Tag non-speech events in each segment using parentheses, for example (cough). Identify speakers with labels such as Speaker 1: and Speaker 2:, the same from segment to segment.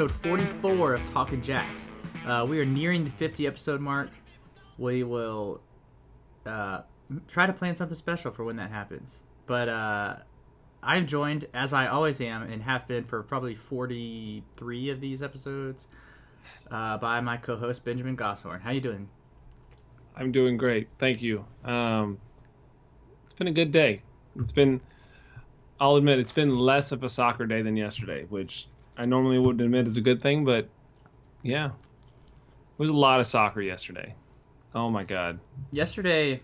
Speaker 1: episode 44 of Talking Jacks. Uh, we are nearing the 50 episode mark. We will uh, try to plan something special for when that happens. But uh, I'm joined, as I always am, and have been for probably 43 of these episodes, uh, by my co-host Benjamin Gosshorn. How you doing?
Speaker 2: I'm doing great, thank you. Um, it's been a good day. It's been, I'll admit, it's been less of a soccer day than yesterday, which I normally wouldn't admit is a good thing, but yeah, it was a lot of soccer yesterday. Oh my god.
Speaker 1: Yesterday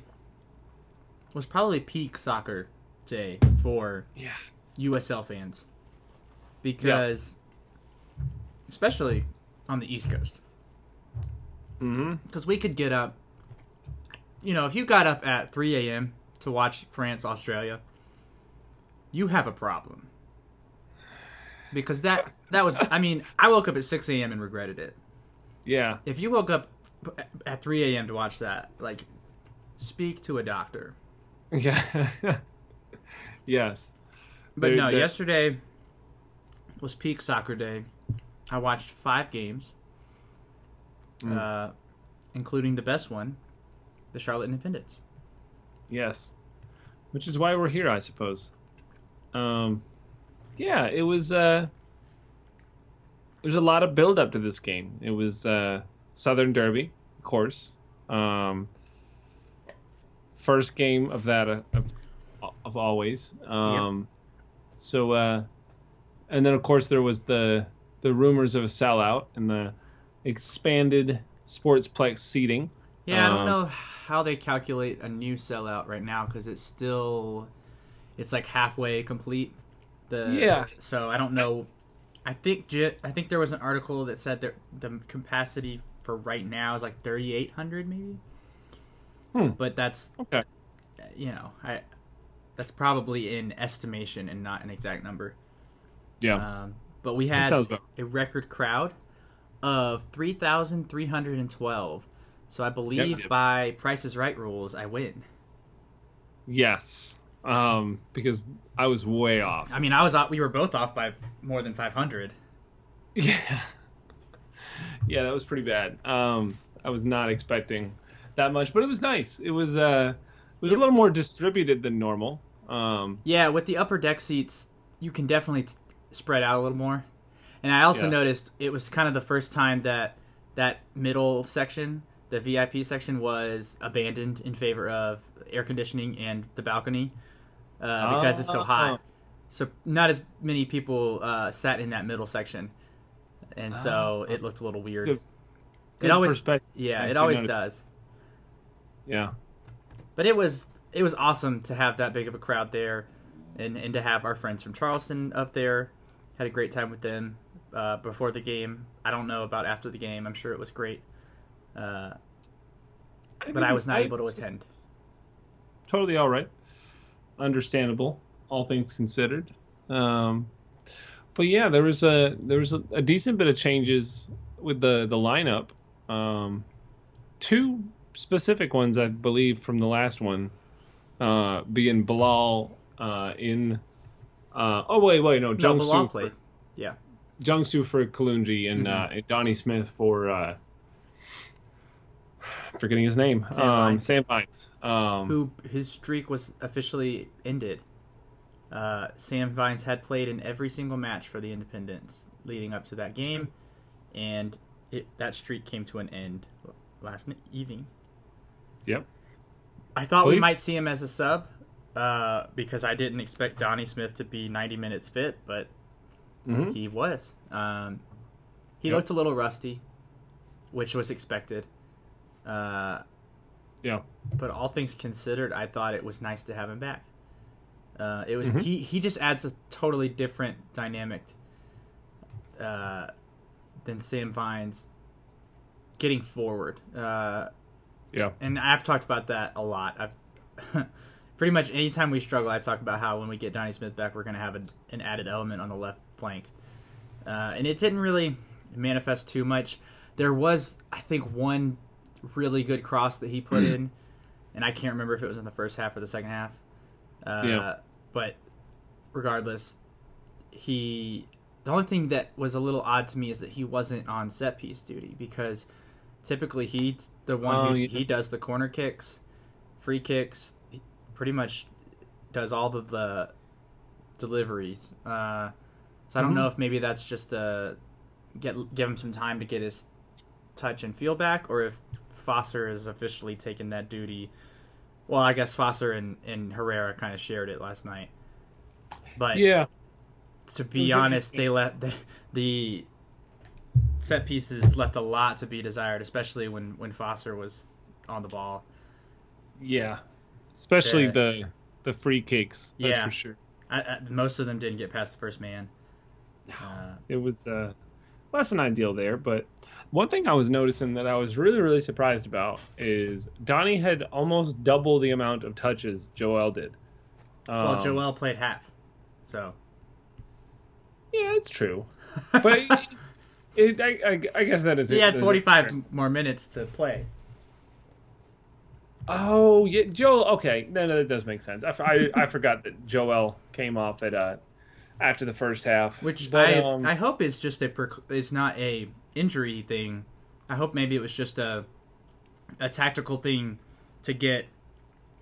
Speaker 1: was probably peak soccer day for
Speaker 2: Yeah.
Speaker 1: USL fans because, especially on the East Coast,
Speaker 2: Mm-hmm.
Speaker 1: because we could get up. You know, if you got up at 3 a.m. to watch France Australia, you have a problem. Because that that was I mean I woke up at 6 a.m. and regretted it.
Speaker 2: Yeah.
Speaker 1: If you woke up at 3 a.m. to watch that, like, speak to a doctor.
Speaker 2: Yeah. (laughs) yes.
Speaker 1: But no, yesterday was peak soccer day. I watched five games,
Speaker 2: Mm.
Speaker 1: uh, including the best one, the Charlotte Independence.
Speaker 2: Yes. Which is why we're here, I suppose. Um, yeah, it was. Uh, there's a lot of build up to this game. It was uh, Southern Derby, of course. Um, first game of that uh, of, of always. Um, So, uh, and then of course there was the the rumors of a sellout and the expanded sportsplex seating.
Speaker 1: Yeah, I don't
Speaker 2: Um,
Speaker 1: know how they calculate a new sellout right now because it's still, it's like halfway complete. The
Speaker 2: Yeah.
Speaker 1: So I don't know. I think I think there was an article that said that the capacity for right now is like 3,800 maybe.
Speaker 2: Hmm.
Speaker 1: But that's
Speaker 2: Okay.
Speaker 1: you know, I that's probably in estimation and not an exact number.
Speaker 2: Yeah.
Speaker 1: Um, but we had a record crowd of 3,312. So I believe
Speaker 2: yep.
Speaker 1: by Price is Right rules, I win.
Speaker 2: Yes. Um, because I was way off.
Speaker 1: I mean, I was off, we were both off by more than 500. (laughs)
Speaker 2: Yeah. Yeah, that was pretty bad. Um, I was not expecting that much, but it was nice. It was uh, it was a little more distributed than normal. Um,
Speaker 1: Yeah, with the upper deck seats, you can definitely t- spread out a little more. And I also
Speaker 2: Yeah.
Speaker 1: noticed it was kind of the first time that that middle section, the VIP section, was abandoned in favor of air conditioning and the balcony uh, because it's so
Speaker 2: Oh.
Speaker 1: hot. So not as many people uh, sat in that middle section, and so
Speaker 2: Oh.
Speaker 1: it looked a little weird.
Speaker 2: Good-
Speaker 1: it always,
Speaker 2: perspective.
Speaker 1: yeah, it always
Speaker 2: noticed.
Speaker 1: does.
Speaker 2: Yeah.
Speaker 1: But it was it was awesome to have that big of a crowd there, and and to have our friends from Charleston up there. Had a great time with them uh, before the game. I don't know about after the game. I'm sure it was great, uh, but I was not able to attend.
Speaker 2: Totally all right. Understandable, all things considered. Um, but yeah, there was a there was a, a decent bit of changes with the the lineup. Um, two specific ones, I believe, from the last one, uh, being Bilal uh, in. Uh, oh wait, wait, no,
Speaker 1: No,
Speaker 2: Jung Soo
Speaker 1: played. Yeah,
Speaker 2: Jung Soo for Kalunji and,
Speaker 1: Mhm.
Speaker 2: uh, and Donnie Smith for uh, forgetting his name.
Speaker 1: Sam
Speaker 2: um,
Speaker 1: Vines.
Speaker 2: Sam Vines. Um,
Speaker 1: who his streak was officially ended. Uh, Sam Vines had played in every single match for the Independence leading up to that game, and it, that streak came to an end last evening.
Speaker 2: Yep.
Speaker 1: I thought we might see him as a sub uh, because I didn't expect Donnie Smith to be 90 minutes fit, but
Speaker 2: mhm.
Speaker 1: he was. Um, he
Speaker 2: Yep.
Speaker 1: looked a little rusty, which was expected. Uh,
Speaker 2: Yeah.
Speaker 1: but all things considered, I thought it was nice to have him back. Uh, it was
Speaker 2: Mhm.
Speaker 1: he. He just adds a totally different dynamic uh, than Sam Vines getting forward. Uh,
Speaker 2: Yeah.
Speaker 1: and I've talked about that a lot. I've (laughs) pretty much anytime we struggle, I talk about how when we get Donnie Smith back, we're going to have an, an added element on the left flank, uh, and it didn't really manifest too much. There was, I think, one really good cross that he put in, and I can't remember if it was in the first half or the second half. Uh,
Speaker 2: Yeah.
Speaker 1: But regardless, he the only thing that was a little odd to me is that he wasn't on set piece duty because typically he's the one
Speaker 2: Oh,
Speaker 1: who
Speaker 2: yeah.
Speaker 1: he does the corner kicks, free kicks, pretty much does all of the deliveries. Uh, so I don't
Speaker 2: Mhm.
Speaker 1: know if maybe that's just uh get give him some time to get his touch and feel back, or if Foster has officially taken that duty. Well, I guess Foster and, and Herrera kind of shared it last night. But
Speaker 2: Yeah.
Speaker 1: to be honest, they let the, the set pieces left a lot to be desired, especially when when Foster was on the ball.
Speaker 2: Yeah. Especially
Speaker 1: Yeah.
Speaker 2: the the free kicks. That's
Speaker 1: Yeah.
Speaker 2: for sure.
Speaker 1: I, I, most of them didn't get past the first man. Uh,
Speaker 2: It was uh less than ideal there, but one thing I was noticing that I was really, really surprised about is Donnie had almost double the amount of touches Joel did.
Speaker 1: well,
Speaker 2: Um,
Speaker 1: Joel played half, so.
Speaker 2: Yeah, it's true. (laughs) But it, I, I, I guess that is
Speaker 1: he
Speaker 2: it.
Speaker 1: had
Speaker 2: Is it
Speaker 1: 45 more minutes to play.
Speaker 2: Oh, yeah, Joel. Okay, no, no, that does make sense. I, I forgot that Joel came off at uh after the first half,
Speaker 1: Which
Speaker 2: But,
Speaker 1: I
Speaker 2: um,
Speaker 1: I hope is just a is not a injury thing. I hope maybe it was just a a tactical thing to get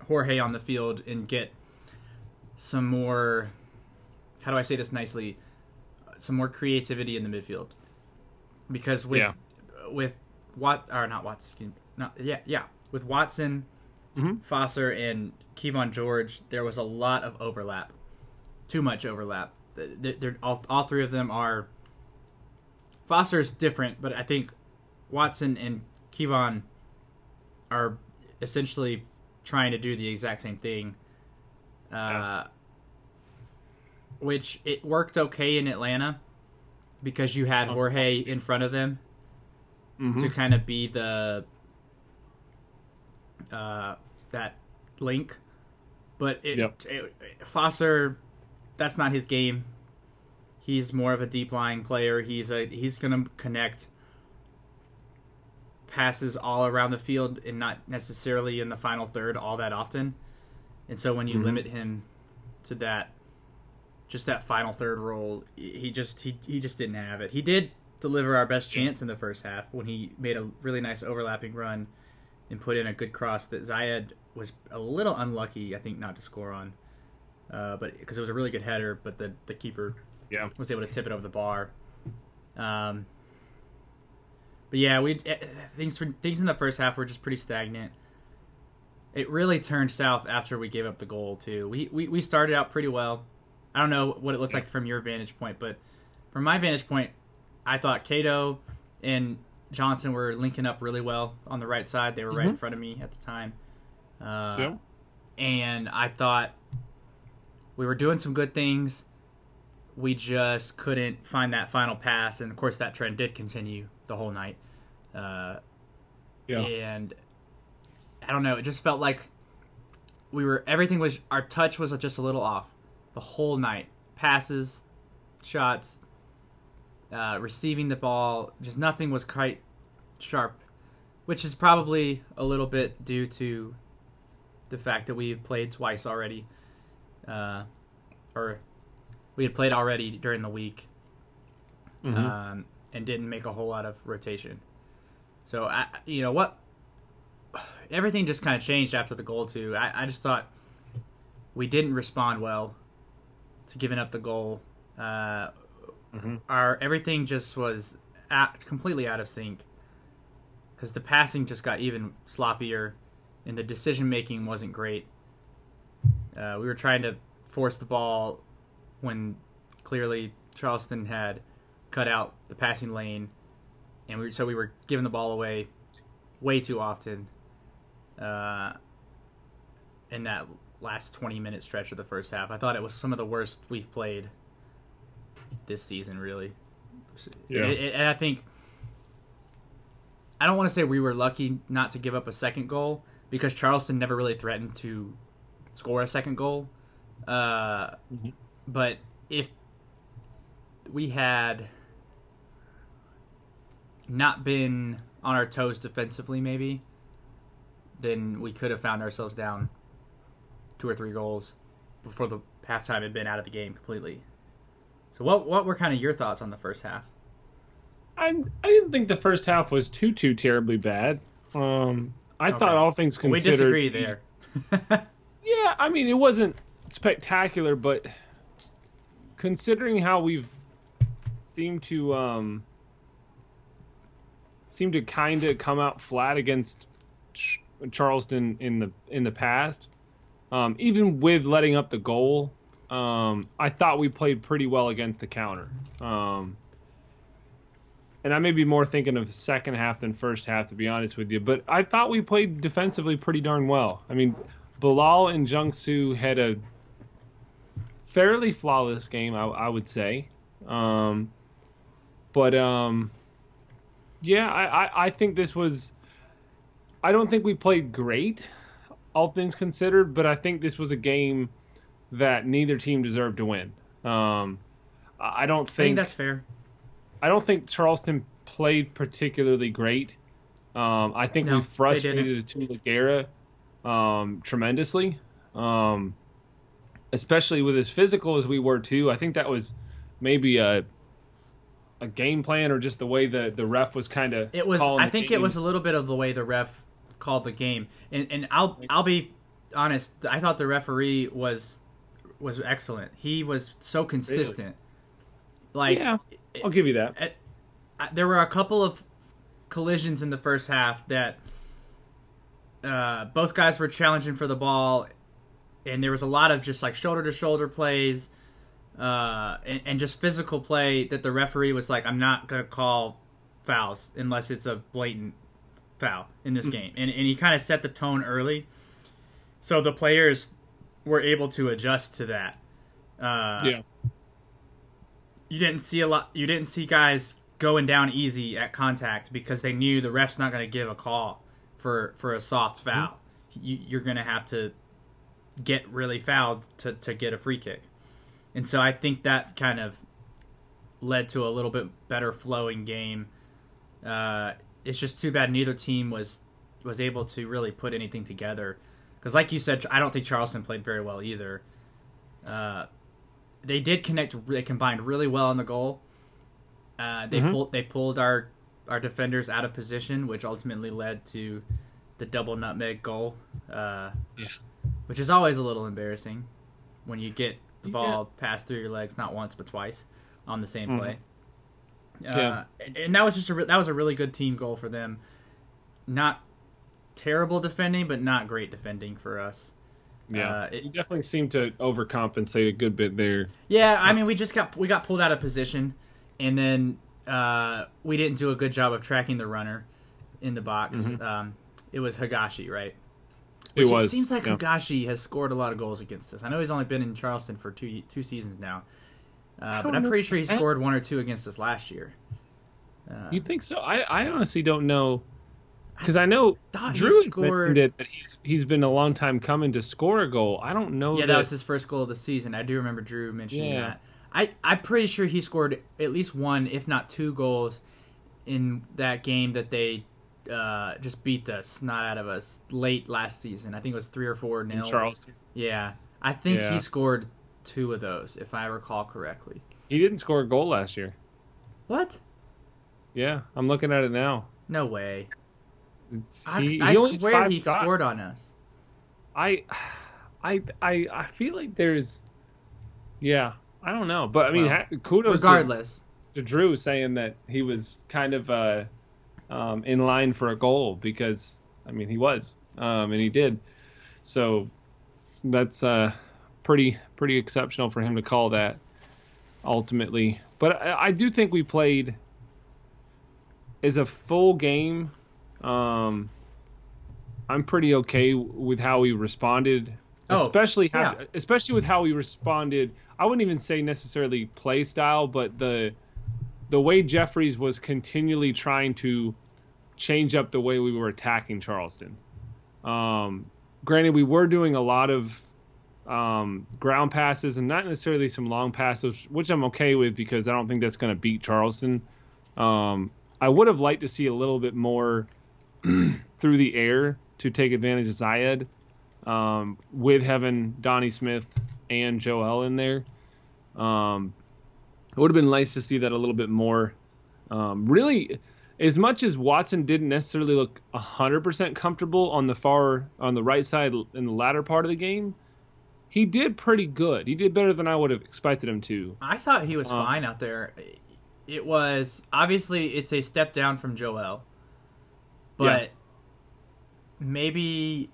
Speaker 1: Jorge on the field and get some more how do I say this nicely some more creativity in the midfield because with
Speaker 2: Yeah.
Speaker 1: with Wat or not Watson not yeah yeah with Watson
Speaker 2: Mhm.
Speaker 1: Foster and Kevon George there was a lot of overlap too much overlap they're, they're, all, all three of them are Foster is different but I think Watson and Kevon are essentially trying to do the exact same thing uh,
Speaker 2: Yeah.
Speaker 1: which it worked okay in Atlanta because you had Jorge in front of them
Speaker 2: Mhm.
Speaker 1: to kind of be the uh, that link. But it,
Speaker 2: Yep.
Speaker 1: it- Foster, that's not his game. He's more of a deep lying player. He's a he's gonna connect passes all around the field and not necessarily in the final third all that often. And so when you
Speaker 2: Mhm.
Speaker 1: limit him to that just that final third role, he just he, he just didn't have it. He did deliver our best chance in the first half when he made a really nice overlapping run and put in a good cross that Zayed was a little unlucky, I think, not to score on. Uh, but because it was a really good header, but the the keeper
Speaker 2: Yeah.
Speaker 1: was able to tip it over the bar. Um, but yeah, we eh, things things in the first half were just pretty stagnant. It really turned south after we gave up the goal too. We we, we started out pretty well. I don't know what it looked like from your vantage point, but from my vantage point, I thought Cato and Johnson were linking up really well on the right side. They were right in front of me at the time. Uh,
Speaker 2: Yep.
Speaker 1: And I thought we were doing some good things. We just couldn't find that final pass, and of course that trend did continue the whole night. Uh,
Speaker 2: Yeah.
Speaker 1: And I don't know, it just felt like we were everything was our touch was just a little off the whole night. Passes, shots, uh, receiving the ball, just nothing was quite sharp, which is probably a little bit due to the fact that we played twice already, uh, or we had played already during the week,
Speaker 2: Mhm.
Speaker 1: um, and didn't make a whole lot of rotation. So I, you know what, everything just kind of changed after the goal too. I, I just thought we didn't respond well to giving up the goal. Uh,
Speaker 2: Mhm.
Speaker 1: Our everything just was at, completely out of sync because the passing just got even sloppier, and the decision making wasn't great. Uh, we were trying to force the ball when clearly Charleston had cut out the passing lane, and we so we were giving the ball away way too often. Uh, in that last 20 minute stretch of the first half, I thought it was some of the worst we've played this season, really.
Speaker 2: Yeah.
Speaker 1: And, and I think I don't want to say we were lucky not to give up a second goal because Charleston never really threatened to score a second goal. Uh,
Speaker 2: Mhm.
Speaker 1: But if we had not been on our toes defensively, maybe, then we could have found ourselves down two or three goals before the halftime had been out of the game completely. So what what were kind of your thoughts on the first half?
Speaker 2: I I didn't think the first half was too too terribly bad. Um, I okay. thought all things considered.
Speaker 1: We disagree there. (laughs)
Speaker 2: yeah, I mean it wasn't spectacular, but considering how we've seemed to um seem to kind of come out flat against Charleston in the in the past, um, even with letting up the goal, um, I thought we played pretty well against the counter. Um, and I may be more thinking of second half than first half, to be honest with you. But I thought we played defensively pretty darn well. I mean, Bilal and Jungsu had a fairly flawless game, I, I would say. Um, but um, yeah, I, I, I think this was. I don't think we played great, all things considered, but I think this was a game that neither team deserved to win. Um, I don't think, I
Speaker 1: think that's fair.
Speaker 2: I don't think Charleston played particularly great. Um, I think no, we frustrated Tula Guerra um, tremendously, um, especially with as physical as we were too. I think that was maybe a a game plan or just the way the the ref was kind of.
Speaker 1: It was. I think game. it was a little bit of the way the ref called the game, and and I'll I'll be honest. I thought the referee was was excellent. He was so consistent. Really?
Speaker 2: Like, yeah, I'll give you that. It,
Speaker 1: there were a couple of collisions in the first half that uh, both guys were challenging for the ball, and there was a lot of just like shoulder to shoulder plays, uh, and, and, just physical play that the referee was like, "I'm not gonna call fouls unless it's a blatant foul in this mm-hmm. game," and and he kind of set the tone early, so the players were able to adjust to that. Uh, yeah. You didn't see a lot. You didn't see guys going down easy at contact because they knew the ref's not going to give a call for for a soft mm-hmm. foul. You, you're going to have to get really fouled to to get a free kick, and so I think that kind of led to a little bit better flowing game. Uh, it's just too bad neither team was was able to really put anything together because, like you said, I don't think Charleston played very well either. Uh, they did connect. They combined really well in the goal. Uh, they mm-hmm. pulled. They pulled our our defenders out of position, which ultimately led to the double nutmeg goal. Uh, yeah. Which is always a little embarrassing when you get the ball yeah. passed through your legs not once but twice on the same mm-hmm. play. Uh, yeah. and that was just a re- that was a really good team goal for them. Not terrible defending, but not great defending for us.
Speaker 2: Yeah, uh, it, you definitely seemed to overcompensate a good bit there.
Speaker 1: Yeah, I mean, we just got we got pulled out of position, and then uh, we didn't do a good job of tracking the runner in the box. Mm-hmm. Um, it was Higashi, right? Which
Speaker 2: it was.
Speaker 1: It seems like yeah. Higashi has scored a lot of goals against us. I know he's only been in Charleston for two two seasons now, uh, but I'm know. pretty sure he scored one or two against us last year.
Speaker 2: Uh, you think so? I, I honestly don't know because I know Drew scored it that he's he's been a long time coming to score a goal. I don't know.
Speaker 1: Yeah, that, that was his first goal of the season. I do remember Drew mentioning yeah. that. I I'm pretty sure he scored at least one, if not two, goals in that game that they uh, just beat the snot out of us late last season. I think it was three or four nil.
Speaker 2: Charleston.
Speaker 1: Yeah, I think yeah. he scored two of those, if I recall correctly.
Speaker 2: He didn't score a goal last year.
Speaker 1: What?
Speaker 2: Yeah, I'm looking at it now.
Speaker 1: No way. I, he, I he swear he shots. scored on us.
Speaker 2: I, I, (sighs) I, I feel like there's, yeah, I don't know, but I mean, well, kudos.
Speaker 1: Regardless,
Speaker 2: to, to, Drew saying that he was kind of uh, um, in line for a goal because I mean he was, um, and he did. So that's uh, pretty pretty exceptional for him to call that ultimately. But I, I do think we played as a full game um, I'm pretty okay with how we responded, oh, especially how, yeah. especially with how we responded. I wouldn't even say necessarily play style, but the the way Jeffries was continually trying to change up the way we were attacking Charleston. Um, granted, we were doing a lot of um, ground passes and not necessarily some long passes, which I'm okay with because I don't think that's going to beat Charleston. Um, I would have liked to see a little bit more (clears throat) through the air to take advantage of Zayed, um, with having Donnie Smith and Joel in there. Um, it would have been nice to see that a little bit more. Um, really, as much as Watson didn't necessarily look 100% comfortable on the far on the right side in the latter part of the game, he did pretty good. He did better than I would have expected him to.
Speaker 1: I thought he was
Speaker 2: Um,
Speaker 1: fine out there. It was obviously it's a step down from Joel, but maybe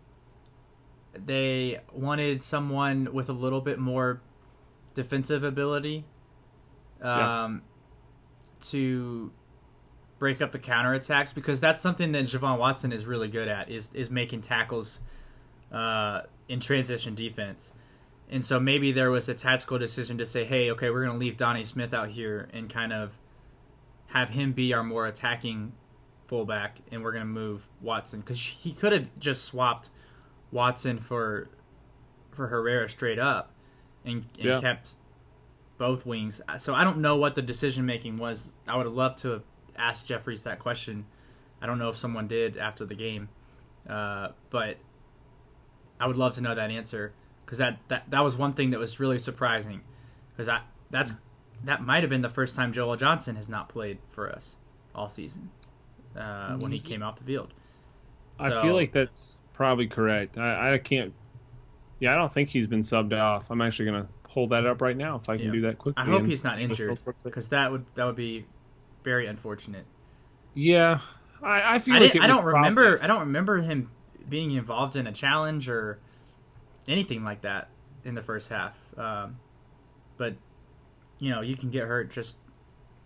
Speaker 1: they wanted someone with a little bit more defensive ability
Speaker 2: Yeah.
Speaker 1: um, to break up the counterattacks because that's something that Javon Watson is really good at is is making tackles uh, in transition defense. And so maybe there was a tactical decision to say, hey, okay, we're going to leave Donnie Smith out here and kind of have him be our more attacking fullback, and we're going to move Watson because he could have just swapped Watson for for Herrera straight up and, and
Speaker 2: Yeah.
Speaker 1: kept both wings. So I don't know what the decision making was. I would have loved to have asked Jeffries that question. I don't know if someone did after the game, uh, but I would love to know that answer because that, that that was one thing that was really surprising because I that's that might have been the first time Joel Johnson has not played for us all season uh, when he came off the field.
Speaker 2: I feel like that's probably correct. I, I can't. Yeah, I don't think he's been subbed off. I'm actually gonna pull that up right now if I can
Speaker 1: Yeah.
Speaker 2: do that quickly.
Speaker 1: I hope he's not injured because that would that would be very unfortunate.
Speaker 2: Yeah, I, I feel
Speaker 1: I,
Speaker 2: like it
Speaker 1: I don't remember.
Speaker 2: probably-
Speaker 1: I don't remember him being involved in a challenge or anything like that in the first half. Um, but you know, you can get hurt just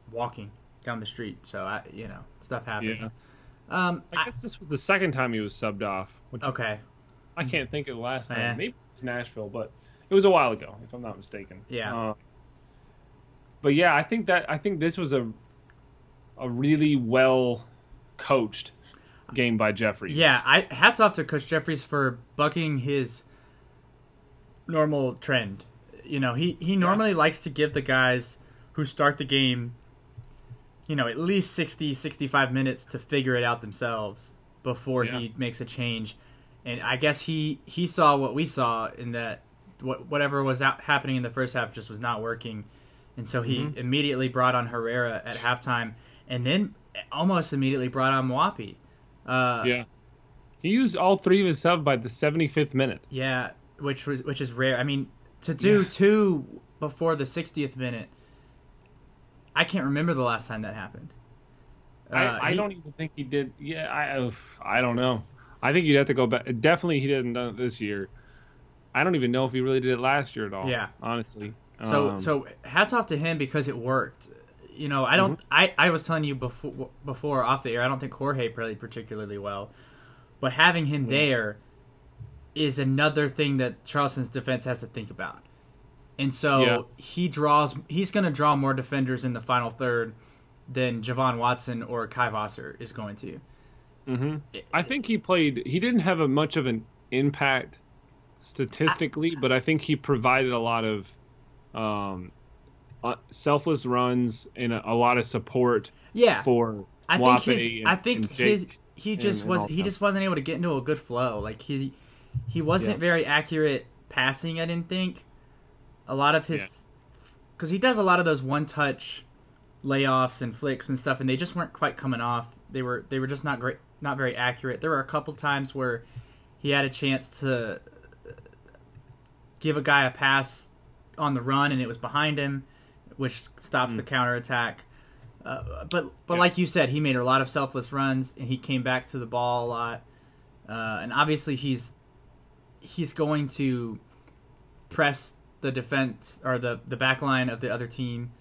Speaker 1: walking down the street. So I, you know, stuff happens.
Speaker 2: Yeah.
Speaker 1: Um,
Speaker 2: I
Speaker 1: I-
Speaker 2: guess this was the second time he was subbed off. Which
Speaker 1: okay.
Speaker 2: I can't think of the last time.
Speaker 1: Eh.
Speaker 2: Maybe it was Nashville, but it was a while ago, if I'm not mistaken.
Speaker 1: Yeah.
Speaker 2: Uh, but yeah, I think that I think this was a a really well coached game by Jeffries.
Speaker 1: Yeah, I hats off to Coach Jeffries for bucking his normal trend. You know, he he normally likes to give the guys who start the game you know, at least 60 65 minutes to figure it out themselves before
Speaker 2: Yeah.
Speaker 1: he makes a change. And I guess he he saw what we saw in that what whatever was out, happening in the first half just was not working. And so he
Speaker 2: Mhm.
Speaker 1: immediately brought on Herrera at halftime and then almost immediately brought on Mwapi. Uh,
Speaker 2: Yeah. He used all three of his subs by the 75th minute.
Speaker 1: Yeah, which was which is rare. I mean, to do two before the 60th minute, I can't remember the last time that happened. Uh,
Speaker 2: I, I
Speaker 1: he-
Speaker 2: don't even think he did. Yeah, I I don't know. I think you'd have to go back. Definitely, he hasn't done it this year. I don't even know if he really did it last year at all.
Speaker 1: Yeah.
Speaker 2: honestly.
Speaker 1: So
Speaker 2: Um,
Speaker 1: so hats off to him because it worked. You know, I don't. I I was telling you before before off the air. I don't think Jorge played particularly well, but having him there is another thing that Charleston's defense has to think about. And so
Speaker 2: Yeah.
Speaker 1: he draws. He's going to draw more defenders in the final third than Javon Watson or Kai Vasser is going to.
Speaker 2: mhm. I think he played. He didn't have a much of an impact statistically, but I think he provided a lot of um, uh, selfless runs and a, a lot of support
Speaker 1: Yeah,
Speaker 2: for
Speaker 1: I think his.
Speaker 2: And-
Speaker 1: I think his. He just
Speaker 2: and
Speaker 1: was.
Speaker 2: all
Speaker 1: He just wasn't able to get into a good flow. Like he, he wasn't
Speaker 2: Yeah.
Speaker 1: very accurate passing. I didn't think. A lot of his, because he does a lot of those one-touch layoffs and flicks and stuff, and they just weren't quite coming off. They were. They were just not great. Not very accurate. There were a couple times where he had a chance to give a guy a pass on the run, and it was behind him, which stops the counterattack. Uh, but but
Speaker 2: Yeah.
Speaker 1: like you said, he made a lot of selfless runs, and he came back to the ball a lot. Uh, and obviously, he's he's going to press the defense or the the back line of the other team.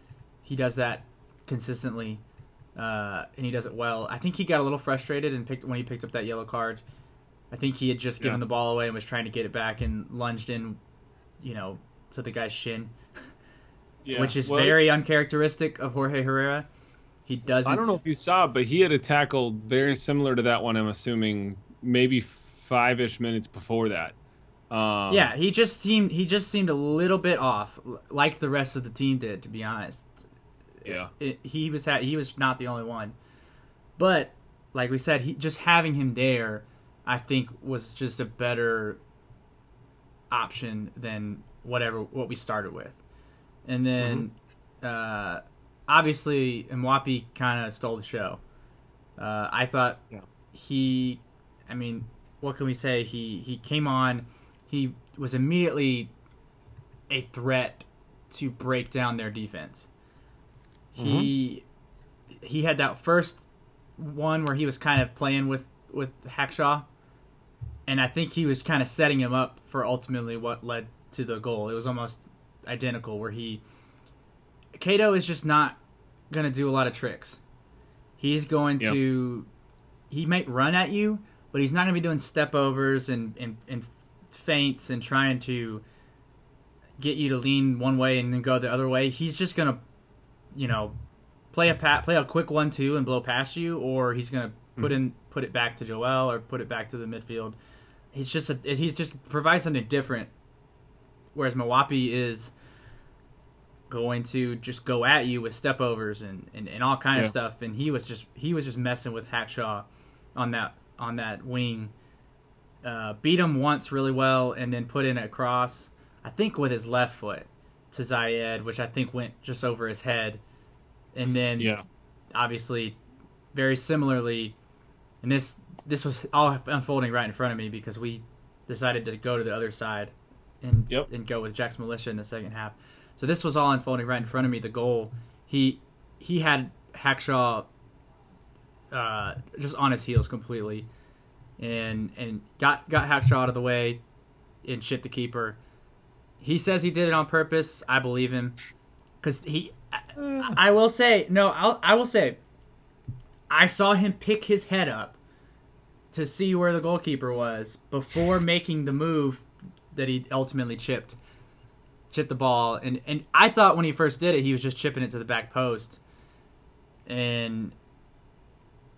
Speaker 1: He does that consistently, uh, and he does it well. I think he got a little frustrated and picked when he picked up that yellow card. I think he had just given
Speaker 2: Yeah.
Speaker 1: the ball away and was trying to get it back and lunged in, you know, to the guy's shin, (laughs)
Speaker 2: Yeah.
Speaker 1: which is
Speaker 2: Well,
Speaker 1: very uncharacteristic of Jorge Herrera. He doesn't.
Speaker 2: I don't know if you saw, but he had a tackle very similar to that one. I'm assuming maybe five ish minutes before that. Um,
Speaker 1: Yeah, he just seemed he just seemed a little bit off, like the rest of the team did. To be honest,
Speaker 2: Yeah.
Speaker 1: it, he was ha- he was not the only one, but like we said, he just having him there, I think was just a better option than whatever what we started with, and then uh, obviously Mwapi kind of stole the show. Uh, I thought
Speaker 2: Yeah.
Speaker 1: he, I mean, what can we say? He he came on, he was immediately a threat to break down their defense. He mm-hmm. he had that first one where he was kind of playing with with Hackshaw, and I think he was kind of setting him up for ultimately what led to the goal. It was almost identical where he Kato is just not going to do a lot of tricks. He's going
Speaker 2: Yep.
Speaker 1: to he might run at you, but he's not going to be doing step overs and, and and feints and trying to get you to lean one way and then go the other way. He's just going to you know play a pat play a quick one two and blow past you or he's going to hmm. put in put it back to Joel or put it back to the midfield. He's just a, he's just provides something different whereas Mwapi is going to just go at you with step overs and, and, and all kind of stuff and he was just he was just messing with Hackshaw on that on that wing uh, beat him once really well and then put in a cross I think with his left foot to Zayed which I think went just over his head and then
Speaker 2: Yeah.
Speaker 1: obviously very similarly and this this was all unfolding right in front of me because we decided to go to the other side and
Speaker 2: Yep.
Speaker 1: and go with Jack's militia in the second half. So this was all unfolding right in front of me. The goal he he had Hackshaw uh, just on his heels completely, and and got got Hackshaw out of the way and chipped the keeper. He says he did it on purpose. I believe him because he. I, I will say no. I'll, I will say. I saw him pick his head up to see where the goalkeeper was before making the move that he ultimately chipped chipped the ball and and I thought when he first did it he was just chipping it to the back post and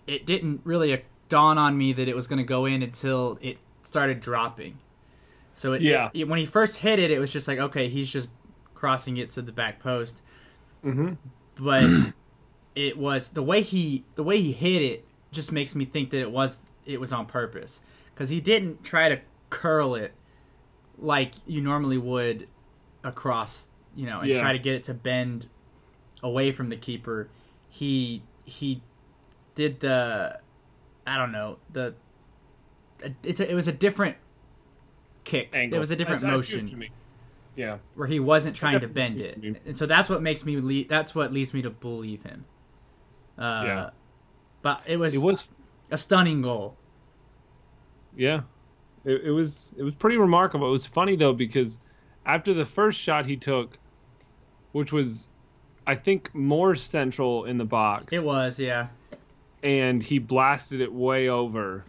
Speaker 1: it didn't really dawn on me that it was going to go in until it started dropping so it,
Speaker 2: Yeah.
Speaker 1: it- when he first hit it it was just like okay he's just crossing it to the back post
Speaker 2: Mm-hmm.
Speaker 1: but (clears throat) it was the way he the way he hit it just makes me think that it was it was on purpose because he didn't try to curl it like you normally would across you know and
Speaker 2: Yeah.
Speaker 1: try to get it to bend away from the keeper he he did the i don't know the it's a, it was a different kick
Speaker 2: Angle.
Speaker 1: it was a different
Speaker 2: I- I
Speaker 1: motion
Speaker 2: mean. Yeah.
Speaker 1: where he wasn't trying to bend it, and so that's what makes me. Le- that's what leads me to believe him. Uh,
Speaker 2: Yeah.
Speaker 1: but it was,
Speaker 2: It was
Speaker 1: a stunning goal.
Speaker 2: Yeah, it, it was it was pretty remarkable. It was funny though because after the first shot he took, which was I think more central in the box,
Speaker 1: It was, yeah,
Speaker 2: and he blasted it way over.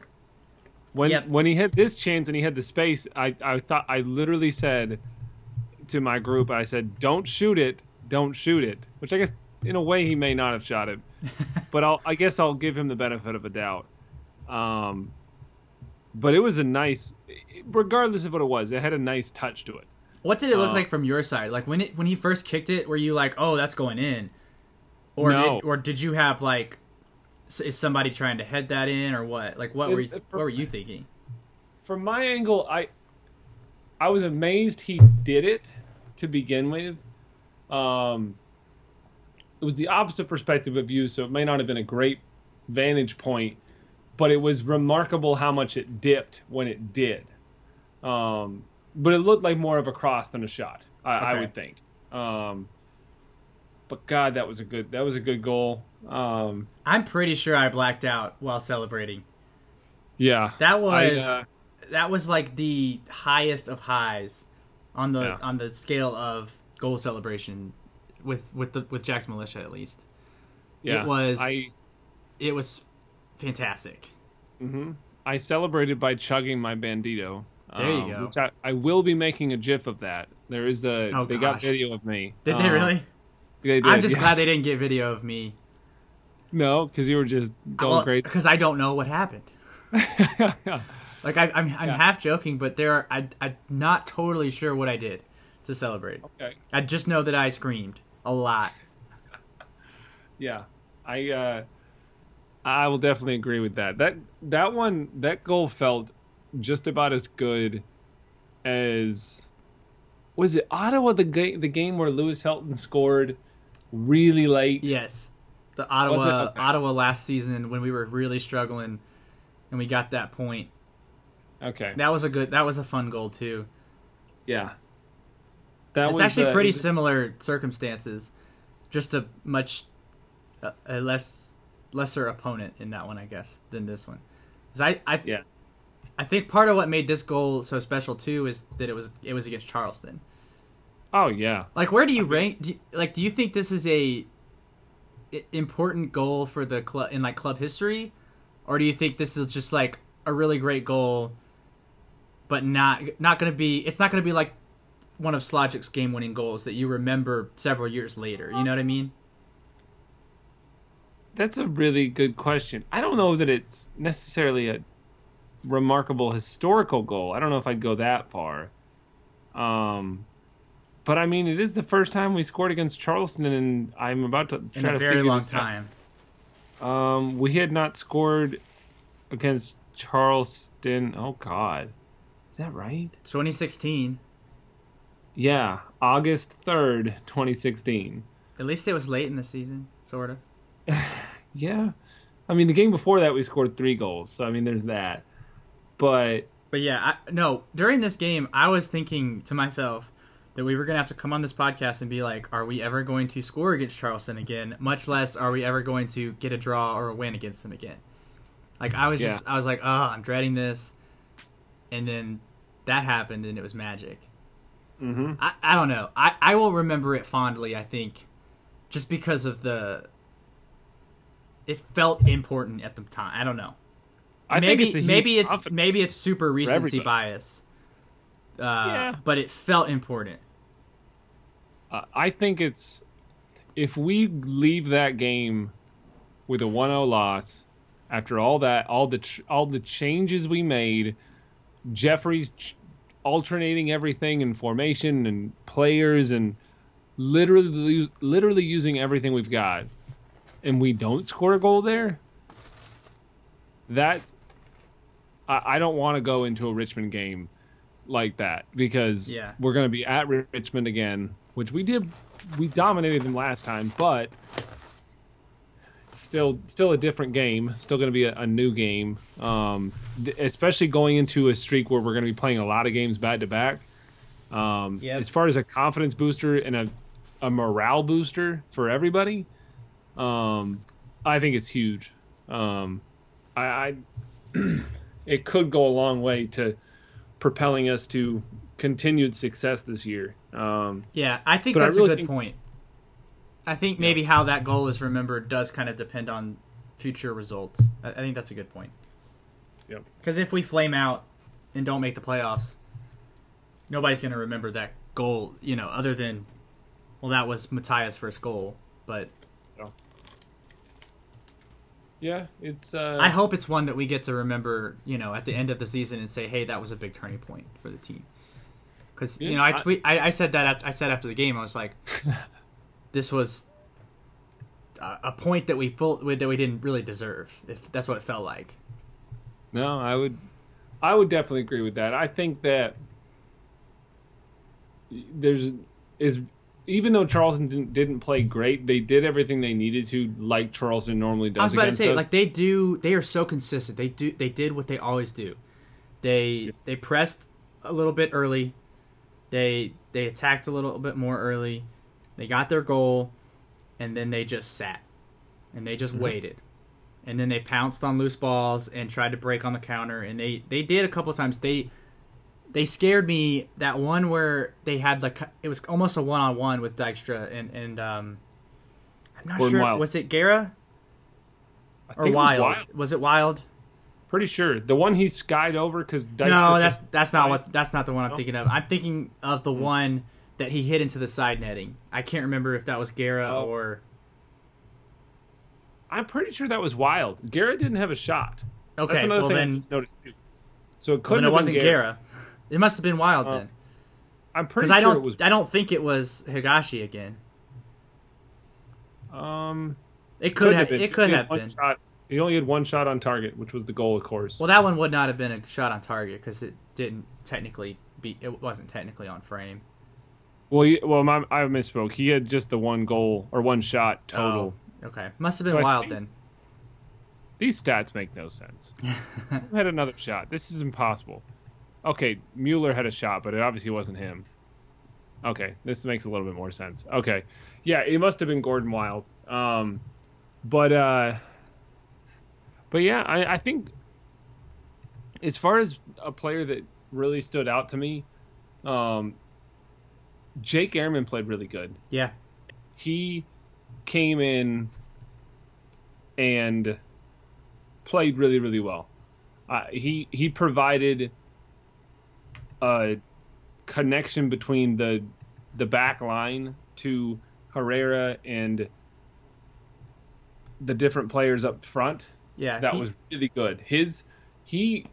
Speaker 2: When
Speaker 1: Yep.
Speaker 2: when he hit this chance and he had the space, I I thought I literally said to my group, I said, "Don't shoot it, don't shoot it," which I guess in a way he may not have shot it, (laughs) but I'll I guess I'll give him the benefit of a doubt. Um, but it was a nice, regardless of what it was, it had a nice touch to it.
Speaker 1: What did it look
Speaker 2: Uh,
Speaker 1: like from your side? Like when it when he first kicked it, were you like, "Oh, that's going in," or
Speaker 2: No.
Speaker 1: did, or did you have like, is somebody trying to head that in or what? Like what were you, what were you thinking?
Speaker 2: from my angle, I I was amazed he did it to begin with. Um, it was the opposite perspective of you, so it may not have been a great vantage point, but it was remarkable how much it dipped when it did. Um, but it looked like more of a cross than a shot, I, I would think. Um, but God, that was a good that was a good goal. Um,
Speaker 1: I'm pretty sure I blacked out while celebrating.
Speaker 2: yeah,
Speaker 1: That
Speaker 2: I,
Speaker 1: was
Speaker 2: uh,
Speaker 1: that was like the highest of highs on the
Speaker 2: Yeah.
Speaker 1: on the scale of goal celebration with with the with Jack's militia at least.
Speaker 2: yeah,
Speaker 1: it was-
Speaker 2: I
Speaker 1: It was fantastic.
Speaker 2: Mm-hmm. I celebrated by chugging my bandito.
Speaker 1: There you
Speaker 2: um,
Speaker 1: go.
Speaker 2: I, I will be making a GIF of that. There is a
Speaker 1: Oh,
Speaker 2: they got video of me.
Speaker 1: Did they
Speaker 2: Um,
Speaker 1: really?
Speaker 2: They did.
Speaker 1: I'm just
Speaker 2: yeah.
Speaker 1: glad they didn't get video of me.
Speaker 2: No, because you were just going crazy.
Speaker 1: because I don't know what happened. (laughs) Like I, I'm I'm
Speaker 2: Yeah.
Speaker 1: half joking, but there are I I'm not totally sure what I did to celebrate.
Speaker 2: okay.
Speaker 1: I just know that I screamed a lot. (laughs)
Speaker 2: Yeah, I uh, I will definitely agree with that. That that one that goal felt just about as good as was it Ottawa the game the game where Lewis Helton scored really late.
Speaker 1: Yes, the Ottawa?
Speaker 2: Okay.
Speaker 1: Ottawa last season when we were really struggling, and we got that point.
Speaker 2: Okay.
Speaker 1: That was a good. That was a fun goal too.
Speaker 2: Yeah. That
Speaker 1: it's
Speaker 2: was
Speaker 1: actually pretty
Speaker 2: was-
Speaker 1: similar circumstances, just a much a, a less lesser opponent in that one, I guess, than this one. 'Cause I I
Speaker 2: Yeah.
Speaker 1: I think part of what made this goal so special too is that it was it was against Charleston.
Speaker 2: Oh yeah.
Speaker 1: Like, where do you rank? Do you, like, do you think this is a important goal for the club in like club history, or do you think this is just like a really great goal, but not not going to be? It's not going to be like one of Slogic's game-winning goals that you remember several years later. You know what I mean?
Speaker 2: That's a really good question. I don't know that it's necessarily a remarkable historical goal. I don't know if I'd go that far. Um, but I mean, it is the first time we scored against Charleston, and I'm about to
Speaker 1: In
Speaker 2: try
Speaker 1: a
Speaker 2: to
Speaker 1: very long
Speaker 2: out.
Speaker 1: time.
Speaker 2: Um, we had not scored against Charleston. Oh God, is that right?
Speaker 1: 2016.
Speaker 2: Yeah, August third, 2016.
Speaker 1: At least it was late in the season, sort of. (sighs)
Speaker 2: Yeah, I mean the game before that we scored three goals, so I mean there's that. But
Speaker 1: But yeah, I, no. During this game, I was thinking to myself that we were gonna have to come on this podcast and be like, "Are we ever going to score against Charleston again? Much less, are we ever going to get a draw or a win against them again?" Like I was just, I was like, "Oh, I'm dreading this," and then that happened, and it was magic.
Speaker 2: hmm
Speaker 1: I, I don't know. I, I will remember it fondly. I think, just because of the. It felt important at the time. I don't know
Speaker 2: I
Speaker 1: maybe
Speaker 2: think it's
Speaker 1: maybe it's maybe it's super recency bias. Uh,
Speaker 2: Yeah.
Speaker 1: but it felt important.
Speaker 2: Uh, I think it's if we leave that game with a 1-0 loss after all that, all the ch- all the changes we made, Jeffries' ch- alternating everything in formation and players and literally literally using everything we've got, and we don't score a goal there. That's I, I don't want to go into a Richmond game like that because
Speaker 1: Yeah.
Speaker 2: we're going to be at Richmond again, which we did. We dominated them last time, but it's still still a different game. Still going to be a, a new game, um, th- especially going into a streak where we're going to be playing a lot of games back to back. Um,
Speaker 1: Yep.
Speaker 2: As far as a confidence booster and a a morale booster for everybody, um, I think it's huge. Um, I, I (clears throat) it could go a long way to propelling us to continued success this year. Um,
Speaker 1: Yeah, I think
Speaker 2: But I
Speaker 1: that's
Speaker 2: really
Speaker 1: a good
Speaker 2: think-
Speaker 1: point. I think maybe how that goal is remembered does kind of depend on future results. I, I think that's a good point.
Speaker 2: Yep.
Speaker 1: Because if we flame out and don't make the playoffs, nobody's going to remember that goal. You know, other than, well, that was Matthias' first goal. But
Speaker 2: yeah, it's. Uh,
Speaker 1: I hope it's one that we get to remember, you know, at the end of the season and say, "Hey, that was a big turning point for the team." Because you know, I tweet, I, I said that at, I said after the game, I was like, (laughs) "This was a, a point that we full, that we didn't really deserve." If that's what it felt like.
Speaker 2: No, I would, I would definitely agree with that. I think that there's is even though Charleston didn't, didn't play great, they did everything they needed to, like Charleston normally does.
Speaker 1: I was about to say,
Speaker 2: us.
Speaker 1: like they do, they are so consistent. They do, they did what they always do. They they pressed a little bit early. They they attacked a little bit more early. They got their goal, and then they just sat, and they just waited, and then they pounced on loose balls and tried to break on the counter. And they they did a couple times. They they scared me. That one where they had like it was almost a one on one with Dykstra and and um. I'm not
Speaker 2: Gordon
Speaker 1: sure.
Speaker 2: Wild.
Speaker 1: Was it Guerra? Or
Speaker 2: it was
Speaker 1: wild.
Speaker 2: Wild.
Speaker 1: Was it Wild?
Speaker 2: Pretty sure the one he skied over because
Speaker 1: no, that's that's not what that's not the one I'm
Speaker 2: No?
Speaker 1: thinking of. I'm thinking of the one that he hit into the side netting. I can't remember if that was Guerra
Speaker 2: Oh.
Speaker 1: or
Speaker 2: I'm pretty sure that was Wild. Garrett didn't have a shot.
Speaker 1: okay.
Speaker 2: That's another
Speaker 1: well
Speaker 2: thing I
Speaker 1: then,
Speaker 2: just noticed too. So it couldn't
Speaker 1: it
Speaker 2: have
Speaker 1: wasn't
Speaker 2: been
Speaker 1: Guerra. It must have been Wild
Speaker 2: Oh,
Speaker 1: then,
Speaker 2: I'm pretty sure
Speaker 1: I don't
Speaker 2: it was.
Speaker 1: I don't think it was Higashi again.
Speaker 2: Um,
Speaker 1: It could have
Speaker 2: been.
Speaker 1: it could have been.
Speaker 2: Shot. He only had one shot on target, which was the goal, of course.
Speaker 1: Well, that one would not have been a shot on target because it didn't technically be it wasn't technically on frame.
Speaker 2: Well, he, well, my, I misspoke. He had just the one goal or one shot total.
Speaker 1: Oh, okay. Must have been
Speaker 2: So
Speaker 1: wild then.
Speaker 2: These stats make no sense. (laughs) Who had another shot? This is impossible. Okay, Mueller had a shot, but it obviously wasn't him. Okay, this makes a little bit more sense. Okay, yeah, it must have been Gordon Wild. Um, but uh, but yeah, I, I think as far as a player that really stood out to me, um, Jake Ehrman played really good
Speaker 1: yeah.
Speaker 2: he came in and played really really well. Uh, he he provided a connection between the the back line to Herrera and the different players up front.
Speaker 1: Yeah.
Speaker 2: That
Speaker 1: he-
Speaker 2: was really good. His he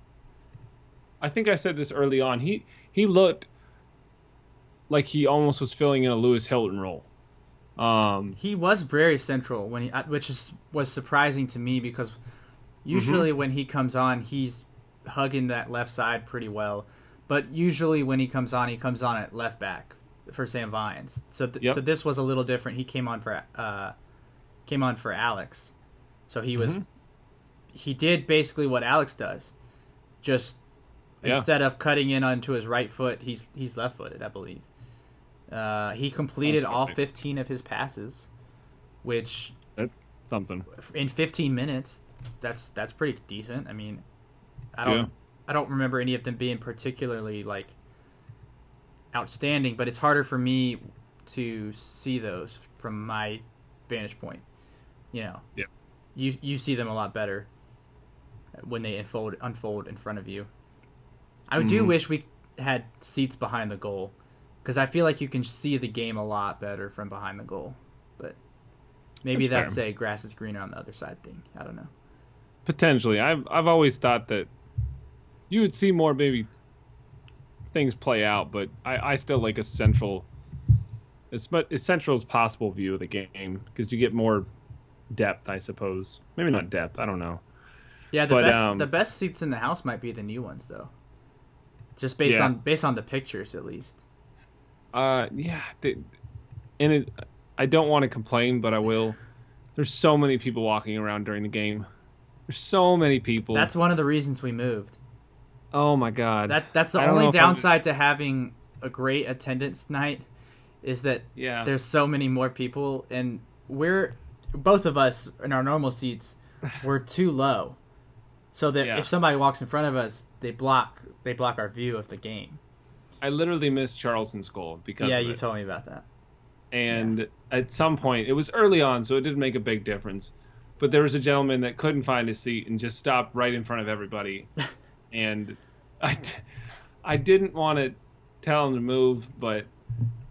Speaker 2: I think I said this early on. He he looked like he almost was filling in a Lewis Hilton role. Um
Speaker 1: He was very central when he, uh, which is was surprising to me because usually
Speaker 2: Mm-hmm.
Speaker 1: when he comes on, he's hugging that left side pretty well. But usually when he comes on, he comes on at left back for Sam Vines. So th-
Speaker 2: Yep.
Speaker 1: so this was a little different. He came on for uh, came on for Alex. So he was
Speaker 2: Mhm.
Speaker 1: He did basically what Alex does. Just
Speaker 2: Yeah.
Speaker 1: instead of cutting in onto his right foot, he's he's left footed, I believe. Uh, he completed all 15 of his passes, which
Speaker 2: that's something.
Speaker 1: in 15 minutes, that's that's pretty decent. I mean, I don't
Speaker 2: Yeah.
Speaker 1: I don't remember any of them being particularly like outstanding, but it's harder for me to see those from my vantage point. You know,
Speaker 2: Yeah.
Speaker 1: you you see them a lot better when they unfold unfold in front of you. I do
Speaker 2: Mhm.
Speaker 1: wish we had seats behind the goal because I feel like you can see the game a lot better from behind the goal. But maybe
Speaker 2: That's
Speaker 1: that's, a grass is greener on the other side thing. I don't know.
Speaker 2: Potentially. I've I've always thought that you would see more maybe things play out, but I, I still like a central as much as central as possible view of the game because you get more depth, I suppose. Maybe not depth. I don't know.
Speaker 1: Yeah, the
Speaker 2: But,
Speaker 1: best
Speaker 2: um,
Speaker 1: the best seats in the house might be the new ones though. Just based
Speaker 2: Yeah.
Speaker 1: on based on the pictures at least.
Speaker 2: Uh, yeah, the, and it, I don't want to complain, but I will. There's so many people walking around during the game. There's so many people.
Speaker 1: That's one of the reasons we moved.
Speaker 2: oh my god.
Speaker 1: That that's the
Speaker 2: I don't know
Speaker 1: only downside to having a great attendance night is that
Speaker 2: yeah.
Speaker 1: there's so many more people and we're both of us in our normal seats we're too low. So that
Speaker 2: Yeah.
Speaker 1: if somebody walks in front of us, they block they block our view of the game.
Speaker 2: I literally missed Charleston's goal because
Speaker 1: yeah, you
Speaker 2: it.
Speaker 1: told me about that.
Speaker 2: and at some point it was early on so it didn't make a big difference but there was a gentleman that couldn't find his seat and just stopped right in front of everybody (laughs) and I, d- I didn't want to tell him to move but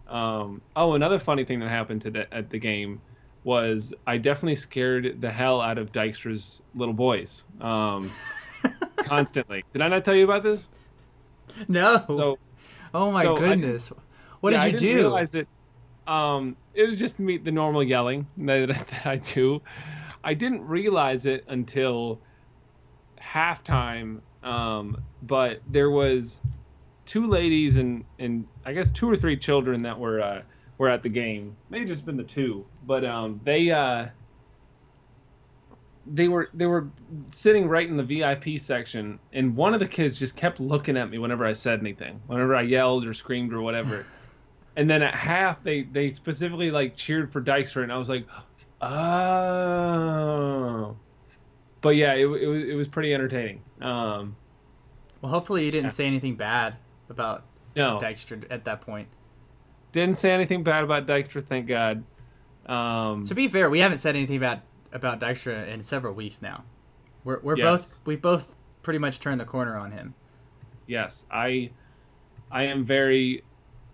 Speaker 2: um, oh another funny thing that happened today at the game was i definitely scared the hell out of dykstra's little boys um, (laughs) constantly did i not tell you about this
Speaker 1: no.
Speaker 2: so
Speaker 1: oh my
Speaker 2: so I
Speaker 1: goodness. what
Speaker 2: yeah, I
Speaker 1: did you
Speaker 2: didn't
Speaker 1: do?
Speaker 2: Realize it. Um, it was just me, the normal yelling (laughs) that, that I do. I didn't realize it until halftime. Um, but there was two ladies and and I guess two or three children that were uh, were at the game. Maybe just been the two, but um, they uh, they were they were sitting right in the VIP section, and one of the kids just kept looking at me whenever I said anything, whenever I yelled or screamed or whatever. (laughs) and then at half, they they specifically like cheered for Dykstra, and I was like, oh. But yeah, it, it was it was pretty entertaining. Um,
Speaker 1: well, hopefully you didn't
Speaker 2: Yeah.
Speaker 1: say anything bad about
Speaker 2: no,
Speaker 1: Dykstra at that point.
Speaker 2: Didn't say anything bad about Dykstra, thank God. Um,
Speaker 1: To be fair, we haven't said anything about about Dykstra in several weeks now. We're we're
Speaker 2: Yes.
Speaker 1: both we both pretty much turned the corner on him.
Speaker 2: yes, I I am very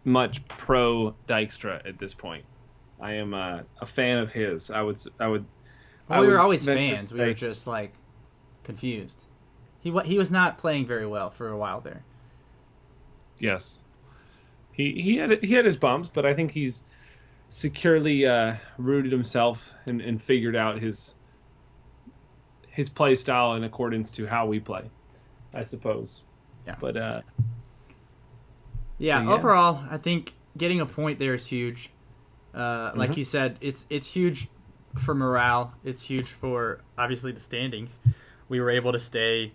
Speaker 2: much pro Dykstra at this point. I am uh, a fan of his. I would I would. I
Speaker 1: Well, we were always fans. We were just like confused. He he was not playing very well for a while there.
Speaker 2: Yes, he he had he had his bumps, but I think he's securely uh, rooted himself and, and figured out his his play style in accordance to how we play, I suppose.
Speaker 1: Yeah.
Speaker 2: But uh,
Speaker 1: Yeah,
Speaker 2: Yeah.
Speaker 1: overall, I think getting a point there is huge. Uh, like
Speaker 2: Mhm.
Speaker 1: you said, it's it's huge for morale. It's huge for obviously the standings. We were able to stay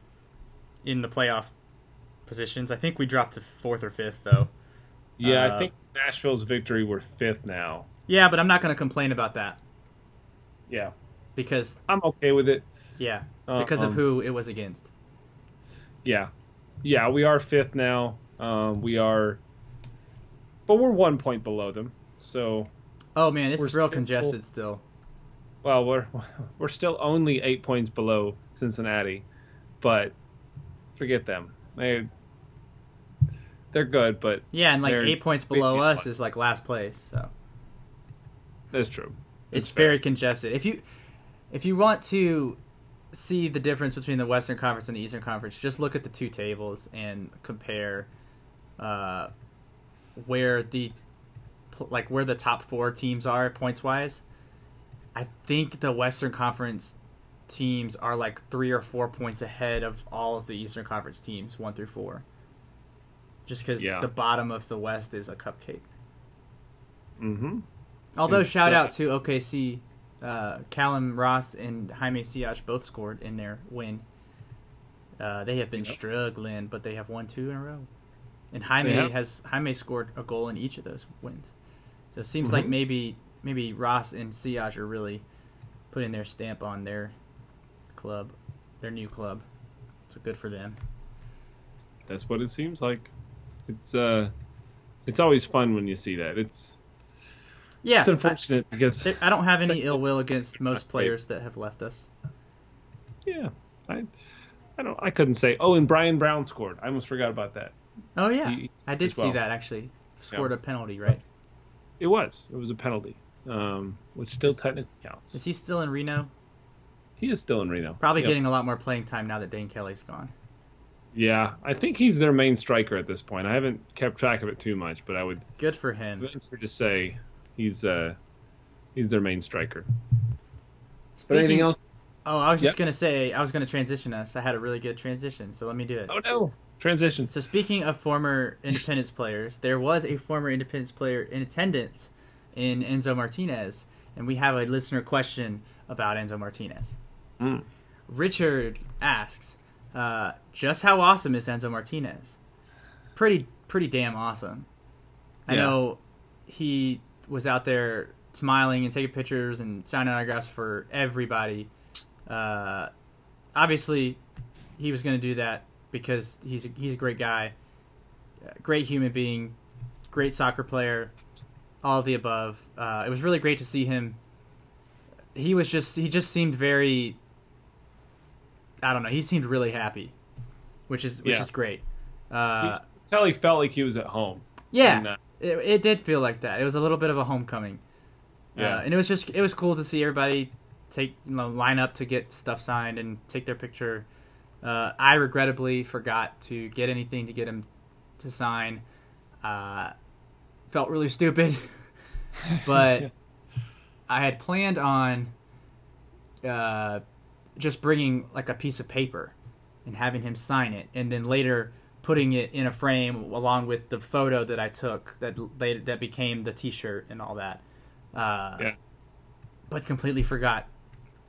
Speaker 1: in the playoff positions. I think we dropped to fourth or fifth though.
Speaker 2: Yeah,
Speaker 1: Uh,
Speaker 2: I think Nashville's victory we're fifth now.
Speaker 1: Yeah, but I'm not going to complain about that
Speaker 2: Yeah,
Speaker 1: because
Speaker 2: I'm okay with it.
Speaker 1: yeah,
Speaker 2: Uh,
Speaker 1: because of
Speaker 2: um,
Speaker 1: who it was against.
Speaker 2: Yeah, yeah, we are fifth now. Um, we are, but we're one point below them. So,
Speaker 1: Oh man, it's real
Speaker 2: still-
Speaker 1: congested still.
Speaker 2: well, we're (laughs) we're still only eight points below Cincinnati, but forget them. They they're good, but
Speaker 1: Yeah, and like eight points below us is like last place. So
Speaker 2: that's true.
Speaker 1: it's
Speaker 2: fair.
Speaker 1: very congested. If you if you want to see the difference between the Western Conference and the Eastern Conference, just look at the two tables and compare uh, where the like where the top four teams are points wise. I think the Western Conference teams are like three or four points ahead of all of the Eastern Conference teams, one through four. Just because
Speaker 2: Yeah.
Speaker 1: the bottom of the West is a cupcake.
Speaker 2: Mm-hmm.
Speaker 1: Although shout out to OKC, uh, Callum Ross and Jaime Siaj both scored in their win. Uh, they have been
Speaker 2: Yep.
Speaker 1: struggling, but they have won two in a row. And Jaime has Jaime scored a goal in each of those wins. So it seems like
Speaker 2: Mhm.
Speaker 1: maybe maybe Ross and Siaj are really putting their stamp on their club, their new club. So good for them.
Speaker 2: That's what it seems like. It's uh, it's always fun when you see that. It's
Speaker 1: Yeah,
Speaker 2: it's unfortunate because
Speaker 1: I, I don't have any
Speaker 2: like-
Speaker 1: ill will against most players that have left us.
Speaker 2: yeah, I I don't I couldn't say. Oh, and Brian Brown scored. I almost forgot about that.
Speaker 1: Oh yeah,
Speaker 2: He-
Speaker 1: I did
Speaker 2: well.
Speaker 1: see that actually. Scored a penalty, right?
Speaker 2: It was it was a penalty, um, which still
Speaker 1: Is-
Speaker 2: technically counts.
Speaker 1: Is he still in Reno?
Speaker 2: He is still in Reno.
Speaker 1: Probably
Speaker 2: Yep.
Speaker 1: getting a lot more playing time now that Dane Kelly's gone.
Speaker 2: Yeah, I think he's their main striker at this point. I haven't kept track of it too much, but I would
Speaker 1: Good for him.
Speaker 2: venture to say he's uh he's their main striker. But
Speaker 1: Speaking-
Speaker 2: anything else?
Speaker 1: Oh, I was just gonna say I was gonna transition us. I had a really good transition, so let me do it.
Speaker 2: Oh no, transition.
Speaker 1: So speaking of former Independence players, there was a former Independence player in attendance in Enzo Martinez, and we have a listener question about Enzo Martinez.
Speaker 2: Mm.
Speaker 1: Richard asks, uh, "Just how awesome is Enzo Martinez? Pretty, pretty damn awesome. I
Speaker 2: Yeah.
Speaker 1: know he was out there smiling and taking pictures and signing autographs for everybody. Uh, obviously, he was going to do that because he's a, he's a great guy, great human being, great soccer player, all of the above. Uh, it was really great to see him. He was just he just seemed very. I don't know. He seemed really happy, which is which
Speaker 2: Yeah.
Speaker 1: is great. Uh,
Speaker 2: Tell he felt like he was at home.
Speaker 1: yeah,
Speaker 2: And, uh,
Speaker 1: it, it did feel like that. It was a little bit of a homecoming.
Speaker 2: Yeah.
Speaker 1: Uh, and it was just it was cool to see everybody take you know, line up to get stuff signed and take their picture. Uh, I regrettably forgot to get anything to get him to sign. Uh, felt really stupid, (laughs) but (laughs) I had planned on uh, just bringing like a piece of paper and having him sign it, and then later putting it in a frame along with the photo that I took that they, that became the T-shirt and all that. Uh,
Speaker 2: Yeah.
Speaker 1: But completely forgot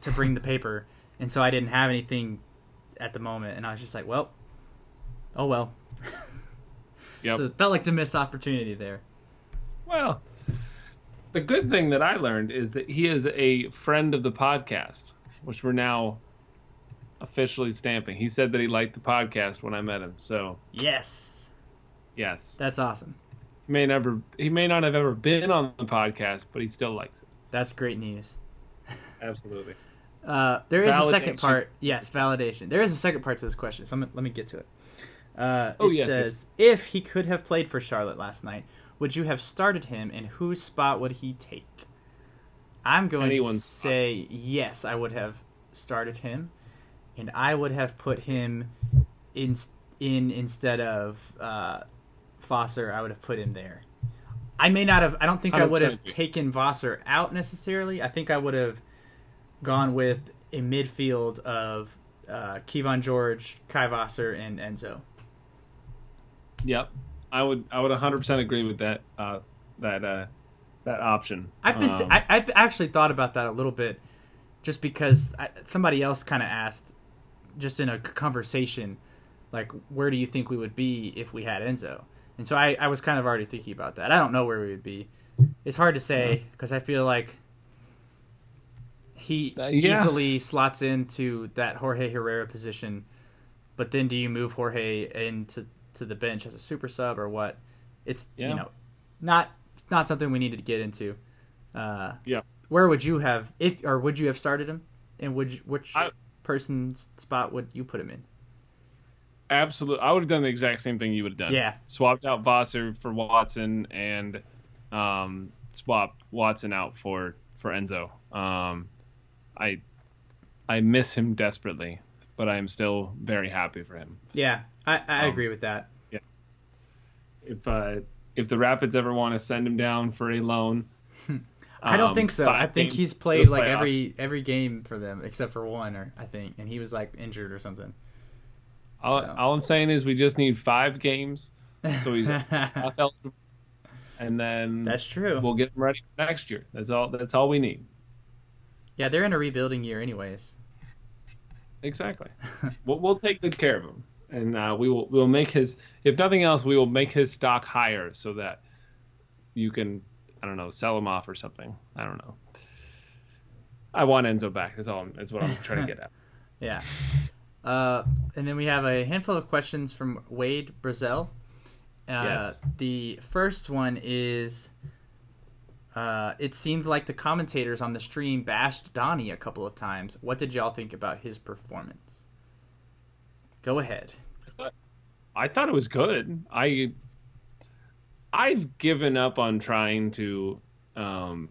Speaker 1: to bring the paper, and so I didn't have anything at the moment, and I was just like, well, oh well. (laughs)
Speaker 2: Yep.
Speaker 1: So it felt like to miss opportunity there.
Speaker 2: Well, the good thing that I learned is that he is a friend of the podcast, which we're now officially stamping. He said that he liked the podcast when I met him. So,
Speaker 1: Yes,
Speaker 2: yes.
Speaker 1: that's awesome.
Speaker 2: He may never he may not have ever been on the podcast, but he still likes it.
Speaker 1: That's great news.
Speaker 2: Absolutely. (laughs)
Speaker 1: Uh, there is a second part. Yes, validation. There is a second part to this question, so I'm, let me get to it. Uh,
Speaker 2: Oh,
Speaker 1: it
Speaker 2: yes,
Speaker 1: says, if he could have played for Charlotte last night, would you have started him, and whose spot would he take? I'm going
Speaker 2: Anyone's
Speaker 1: to say yes. I would have started him, and I would have put him in in instead of uh, Foster. I would have put him there. I may not have. I don't think I would have taken Voser out necessarily. I think I would have gone with a midfield of uh, Kevan George, Kay Voser, and Enzo.
Speaker 2: Yep. I would I would 100% agree with that. Uh, that uh, that option.
Speaker 1: I've been
Speaker 2: Um,
Speaker 1: I, I've actually thought about that a little bit, just because I, somebody else kind of asked, just in a conversation, like where do you think we would be if we had Enzo? And so I, I was kind of already thinking about that. I don't know where we would be. It's hard to say because I feel like he
Speaker 2: Uh, yeah.
Speaker 1: easily slots into that Jorge Herrera position, but then do you move Jorge into to the bench as a super sub or what? It's
Speaker 2: Yeah.
Speaker 1: you know not not something we needed to get into. Uh,
Speaker 2: Yeah.
Speaker 1: Where would you have if or would you have started him? And would you, which
Speaker 2: I-
Speaker 1: person's spot would you put him in?
Speaker 2: Absolutely, I would have done the exact same thing you would have done.
Speaker 1: Yeah.
Speaker 2: swapped out Voser for Watson and um, swapped Watson out for for Enzo. Um, I I miss him desperately, but I am still very happy for him.
Speaker 1: Yeah, I, I
Speaker 2: Um,
Speaker 1: agree with that. Yeah.
Speaker 2: If uh, if the Rapids ever want to send him down for a loan, (laughs)
Speaker 1: I don't
Speaker 2: um,
Speaker 1: think so. I think he's played like every every game for them except for one, or I think, and he was like injured or something.
Speaker 2: All,
Speaker 1: So.
Speaker 2: all I'm saying is we just need five games, so he's (laughs) and then
Speaker 1: That's true.
Speaker 2: we'll get him ready for next year. That's all. That's all we need.
Speaker 1: yeah, they're in a rebuilding year, anyways.
Speaker 2: Exactly. (laughs) we'll, we'll take good care of him, and uh, we will we'll make his. If nothing else, we will make his stock higher so that you can, I don't know, sell him off or something. I don't know. I want Enzo back. That's all. I'm, that's what I'm trying to get at. (laughs)
Speaker 1: Yeah. Uh, and then we have a handful of questions from Wade Brazel. Uh,
Speaker 2: Yes.
Speaker 1: The first one is uh, it seemed like the commentators on the stream bashed Donnie a couple of times. What did y'all think about his performance? Go ahead.
Speaker 2: I thought it was good. I I've given up on trying to um,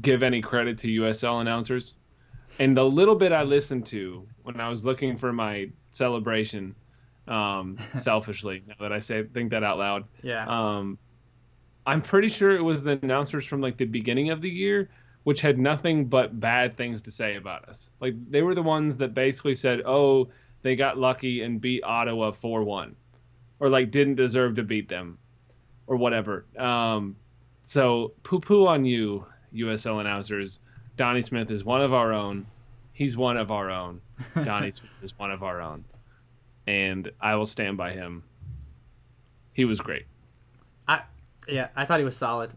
Speaker 2: give any credit to USL announcers, and the little bit I listened to when I was looking for my celebration, um, (laughs) selfishly, now that I say think that out loud,
Speaker 1: Yeah.
Speaker 2: um, I'm pretty sure it was the announcers from like the beginning of the year, which had nothing but bad things to say about us. Like they were the ones that basically said, "Oh, they got lucky and beat Ottawa 4-1," or like didn't deserve to beat them, or whatever. Um, so poo-poo on you, USL announcers. Donnie Smith is one of our own. He's one of our own. (laughs) Donnie Smith is one of our own, and I will stand by him. He was great.
Speaker 1: I yeah, I thought he was solid.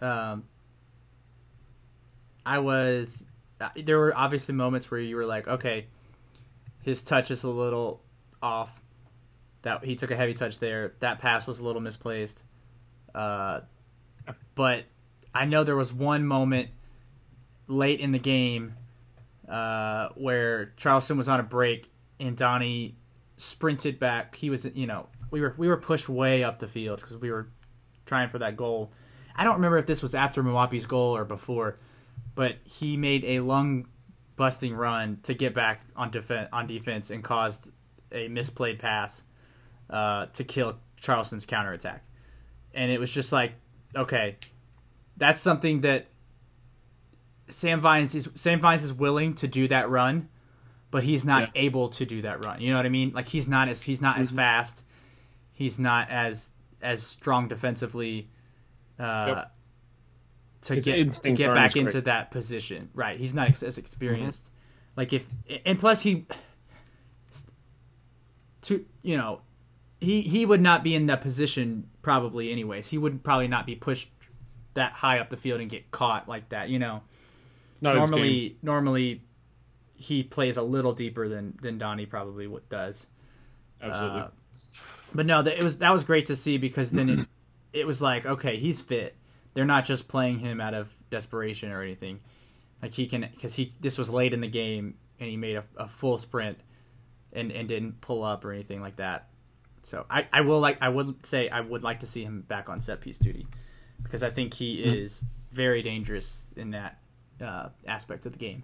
Speaker 1: Um, I was. uh, There were obviously moments where you were like, okay, his touch is a little off. That he took a heavy touch there. That pass was a little misplaced. Uh, but I know there was one moment late in the game uh, where Charleston was on a break and Donnie sprinted back. He was, you know, we were we were pushed way up the field because we were trying for that goal. I don't remember if this was after Mwapi's goal or before, but he made a lung busting run to get back on defense on defense and caused a misplayed pass uh, to kill Charleston's counterattack. And it was just like, okay, that's something that Sam Vines is Sam Vines is willing to do that run, but he's not
Speaker 2: Yeah.
Speaker 1: able to do that run. You know what I mean? Like he's not as he's not as fast. He's not as as strong defensively uh,
Speaker 2: Yep.
Speaker 1: To
Speaker 2: His
Speaker 1: get to get back into that position. Right? He's not as experienced. Like if and plus he to you know he he would not be in that position probably anyways. He would probably not be pushed that high up the field and get caught like that. You know
Speaker 2: Not
Speaker 1: normally normally he plays a little deeper than than Donnie probably what does.
Speaker 2: Absolutely.
Speaker 1: Uh, but no, that it was that was great to see because then it (clears throat) it was like okay, he's fit. They're not just playing him out of desperation or anything. Like he can because he this was late in the game and he made a, a full sprint and and didn't pull up or anything like that. So I I will like I would say I would like to see him back on set piece duty because I think he is very dangerous in that uh, aspect of the game.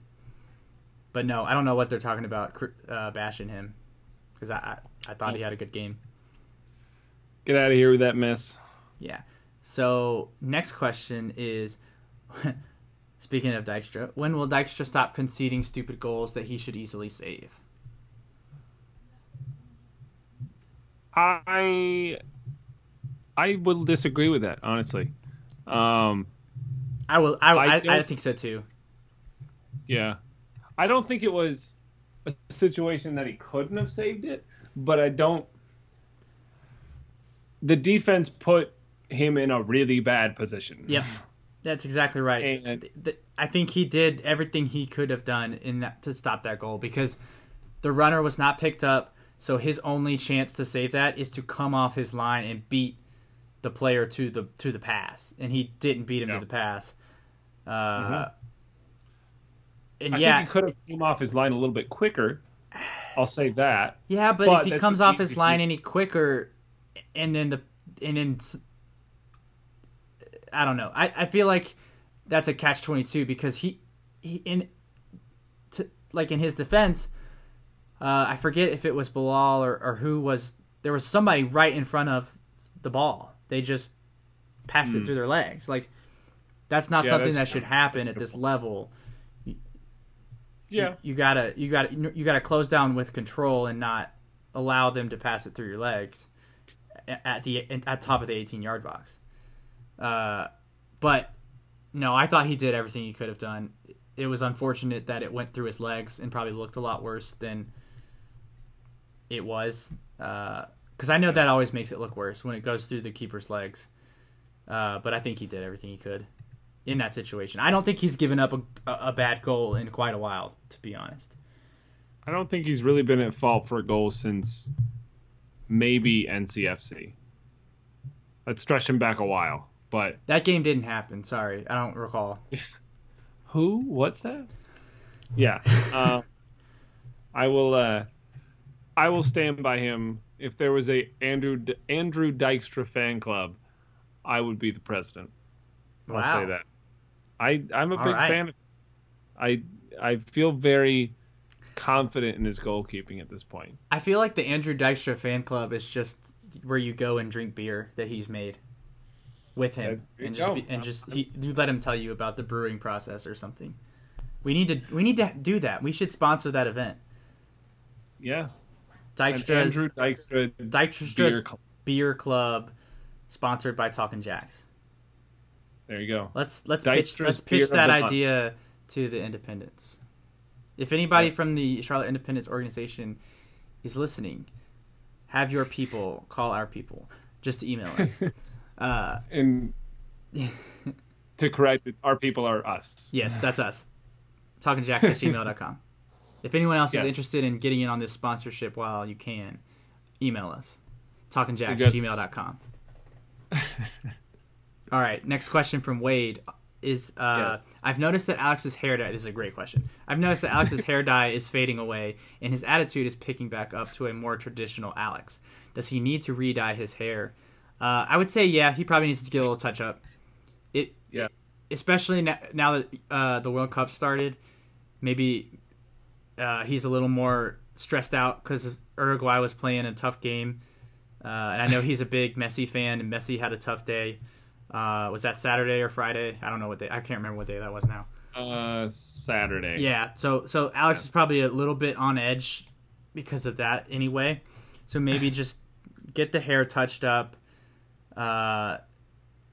Speaker 1: But no, I don't know what they're talking about uh, bashing him because I, I I thought he had a good game.
Speaker 2: Get out of here with that mess.
Speaker 1: Yeah. So next question is, (laughs) speaking of Dykstra, when will Dykstra stop conceding stupid goals that he should easily save?
Speaker 2: I I will disagree with that honestly. Um,
Speaker 1: I will. I
Speaker 2: I
Speaker 1: I, I, think so too.
Speaker 2: yeah, I don't think it was a situation that he couldn't have saved it, but I don't. The defense put him in a really bad position.
Speaker 1: Yeah, that's exactly right.
Speaker 2: And-
Speaker 1: I think he did everything he could have done in that to stop that goal because the runner was not picked up. So his only chance to save that is to come off his line and beat the player to the to the pass, and he didn't beat him
Speaker 2: Yeah.
Speaker 1: to the pass. Uh,
Speaker 2: Mhm.
Speaker 1: And
Speaker 2: I
Speaker 1: yeah,
Speaker 2: think he could have came off his line a little bit quicker. I'll say that.
Speaker 1: Yeah, but,
Speaker 2: But
Speaker 1: if he comes off his line any quicker, and then the and then I don't know. I, I feel like that's a catch twenty two because he he in to like in his defense, uh, I forget if it was Bilal or, or who was there was somebody right in front of the ball. They just passed it
Speaker 2: Hmm.
Speaker 1: through their legs. Like that's not
Speaker 2: Yeah,
Speaker 1: something that should happen at this
Speaker 2: point.
Speaker 1: level
Speaker 2: Yeah.
Speaker 1: you gotta you gotta you gotta close down with control and not allow them to pass it through your legs at the at top of the 18 yard box. Uh, but no, I thought he did everything he could have done. It was unfortunate that it went through his legs and probably looked a lot worse than it was. Because I know that always makes it look worse when it goes through the keeper's legs. Uh, but I think he did everything he could in that situation. I don't think he's given up a, a bad goal in quite a while, to be honest.
Speaker 2: I don't think he's really been at fault for a goal since maybe NCFC. Let's stretch him back a while. But
Speaker 1: That game didn't happen. Sorry, I don't recall. (laughs)
Speaker 2: who? What's that? Yeah. Uh, (laughs) I will. Uh, I will stand by him. If there was a Andrew D- Andrew Dykstra fan club, I would be the president. I'll say that. I I'm a
Speaker 1: All
Speaker 2: big
Speaker 1: right.
Speaker 2: fan. Of, I I feel very confident in his goalkeeping at this point.
Speaker 1: I feel like the Andrew Dykstra fan club is just where you go and drink beer that he's made with him,
Speaker 2: you
Speaker 1: and just be, and uh, just uh, he, you let him tell you about the brewing process or something. We need to we need to do that. We should sponsor that event.
Speaker 2: Yeah.
Speaker 1: Dykstra's
Speaker 2: Andrew Dykstra
Speaker 1: Dykstra's
Speaker 2: beer
Speaker 1: beer,
Speaker 2: club.
Speaker 1: club, sponsored by Talking Jacks.
Speaker 2: There you go.
Speaker 1: Let's let's pitch let's pitch that
Speaker 2: month.
Speaker 1: idea to the Independence. If anybody
Speaker 2: Yeah.
Speaker 1: from the Charlotte Independence organization is listening, have your people call our people. Just email us. (laughs) uh,
Speaker 2: And (laughs) to correct it, our people are us.
Speaker 1: yes, that's us. TalkingJacks at gmail.com. If anyone else
Speaker 2: Yes.
Speaker 1: is interested in getting in on this sponsorship while you can, email us. TalkingJacks at gmail.com. All right, next question from Wade is uh,
Speaker 2: Yes.
Speaker 1: I've noticed that Alex's hair dye. This is a great question. I've noticed that Alex's hair dye is fading away, and his attitude is picking back up to a more traditional Alex. Does he need to re-dye his hair? Uh, I would say yeah. He probably needs to get a little touch up. It
Speaker 2: Yeah.
Speaker 1: especially now, now that uh, the World Cup started. Maybe uh, he's a little more stressed out because Uruguay was playing a tough game. Uh, and I know he's a big Messi fan, and Messi had a tough day. Uh, was that Saturday or Friday? I don't know what day. I can't remember what day that was now.
Speaker 2: Uh, Saturday.
Speaker 1: Yeah. So so Alex
Speaker 2: Yeah.
Speaker 1: is probably a little bit on edge because of that anyway. So maybe (laughs) just get the hair touched up, uh,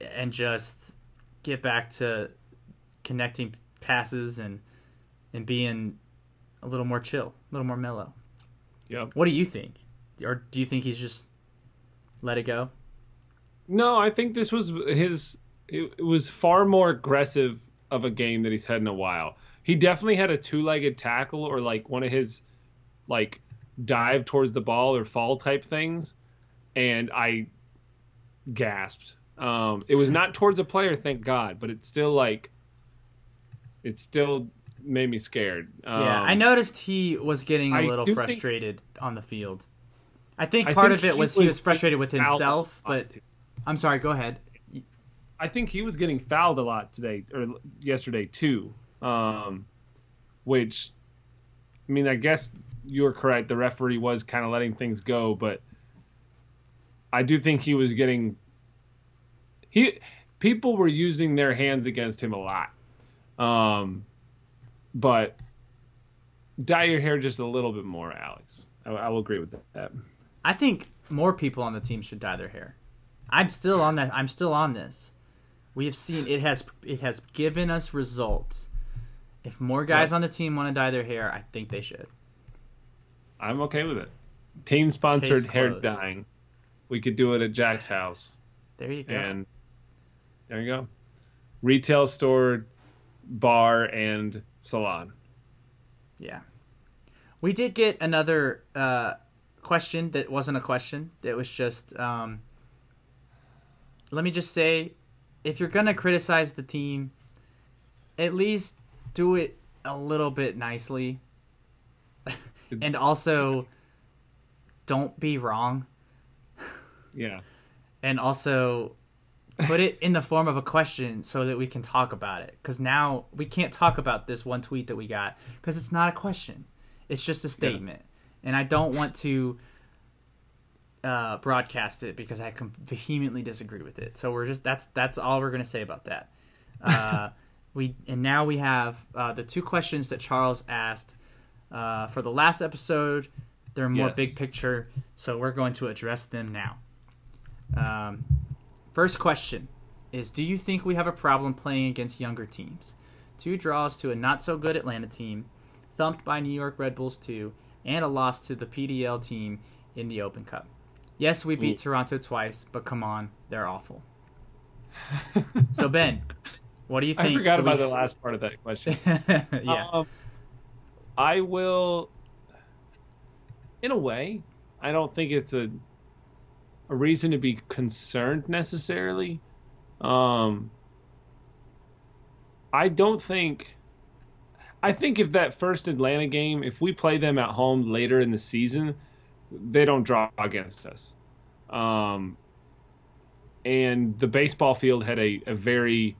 Speaker 1: and just get back to connecting passes and and being a little more chill, a little more mellow.
Speaker 2: Yep.
Speaker 1: What do you think? Or do you think he's just let it go?
Speaker 2: No, I think this was his. It, it was far more aggressive of a game that he's had in a while. He definitely had a two-legged tackle or like one of his like dive towards the ball or fall type things, and I gasped. Um, it was not towards a player, thank God, but it's still like it still made me scared. Um,
Speaker 1: Yeah, I noticed he was getting a little
Speaker 2: do think-
Speaker 1: frustrated on the field. I think
Speaker 2: I
Speaker 1: part
Speaker 2: think
Speaker 1: of it was he
Speaker 2: was
Speaker 1: was frustrated with himself, but I'm sorry, go ahead.
Speaker 2: I think he was getting fouled a lot today or yesterday too. Um, which, I mean, I guess you were correct. The referee was kind of letting things go, but I do think he was getting. He people were using their hands against him a lot, um, but dye your hair just a little bit more, Alex. I, I will agree with that.
Speaker 1: I think more people on the team should dye their hair. I'm still on that. I'm still on this. We have seen it has it has given us results. If more guys
Speaker 2: Yep.
Speaker 1: on the team want to dye their hair, I think they should.
Speaker 2: I'm okay with it. Team sponsored hair dyeing. We could do it at Jack's house.
Speaker 1: There you go.
Speaker 2: And there you go. Retail store, bar, and salon.
Speaker 1: Yeah. We did get another uh, question that wasn't a question. It was just, um, let me just say, if you're going to criticize the team, at least do it a little bit nicely. (laughs) and also, don't be wrong.
Speaker 2: Yeah.
Speaker 1: And also, put it in the form of a question so that we can talk about it. Because now we can't talk about this one tweet that we got because it's not a question. It's just a statement, and I don't want to uh, broadcast it because I com- vehemently disagree with it. So we're just that's that's all we're gonna say about that. Uh, (laughs) we and now we have uh, the two questions that Charles asked uh, for the last episode. They're more
Speaker 2: Yes.
Speaker 1: big picture, so we're going to address them now. Um, first question is: Do you think we have a problem playing against younger teams? Two draws to a not so good Atlanta team, thumped by New York Red Bulls 2, and a loss to the PDL team in the Open Cup. Yes, we beat
Speaker 2: Ooh.
Speaker 1: Toronto twice, but come on, they're awful. (laughs) So Ben, what do you think?
Speaker 2: I forgot about
Speaker 1: we-
Speaker 2: the last part of that question. (laughs)
Speaker 1: yeah,
Speaker 2: Um, I will. In a way, I don't think it's a a reason to be concerned necessarily. Um, I don't think. I think if that first Atlanta game, if we play them at home later in the season, they don't draw against us. Um, and the baseball field had a, a very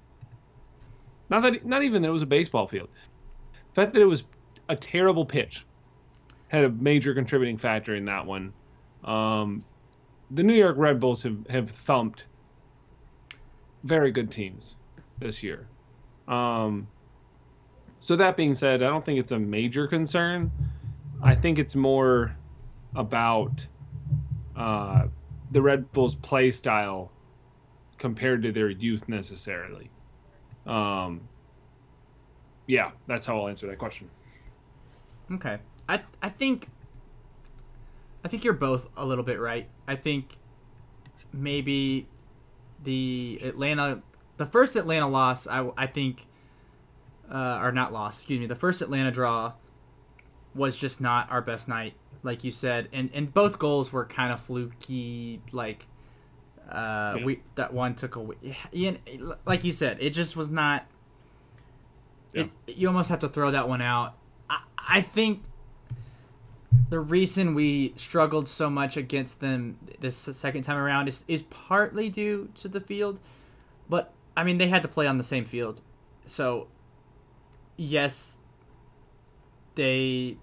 Speaker 2: not that not even that it was a baseball field. The fact that it was a terrible pitch had a major contributing factor in that one. Um, the New York Red Bulls have, have thumped very good teams this year. Um, so that being said, I don't think it's a major concern. I think it's more about uh, the Red Bulls' play style compared to their youth necessarily. Um, yeah, that's how I'll answer that question.
Speaker 1: Okay. I I think I think you're both a little bit right. I think maybe the Atlanta the first Atlanta loss I I think uh, or not loss, excuse me. The first Atlanta draw was just not our best night, like you said, and and both goals were kind of fluky. Like uh,
Speaker 2: Yeah.
Speaker 1: we that one took away. Yeah, like you said, it just was not. It, you almost have to throw that one out. I, I think the reason we struggled so much against them this second time around is, is partly due to the field, but I mean they had to play on the same field, so yes, they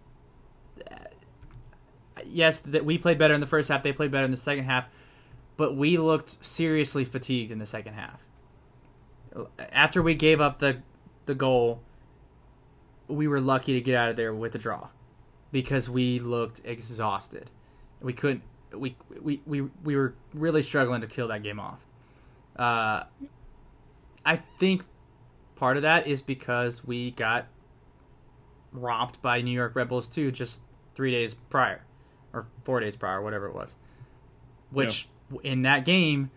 Speaker 1: yes that we played better in the first half. They played better in the second half, but we looked seriously fatigued in the second half. After we gave up the the goal, we were lucky to get out of there with a draw because we looked exhausted. We couldn't. We we we we were really struggling to kill that game off. Uh, I think part of that is because we got romped by New York Red Bulls too, just three days prior, or four days prior, whatever it was. Which in that game,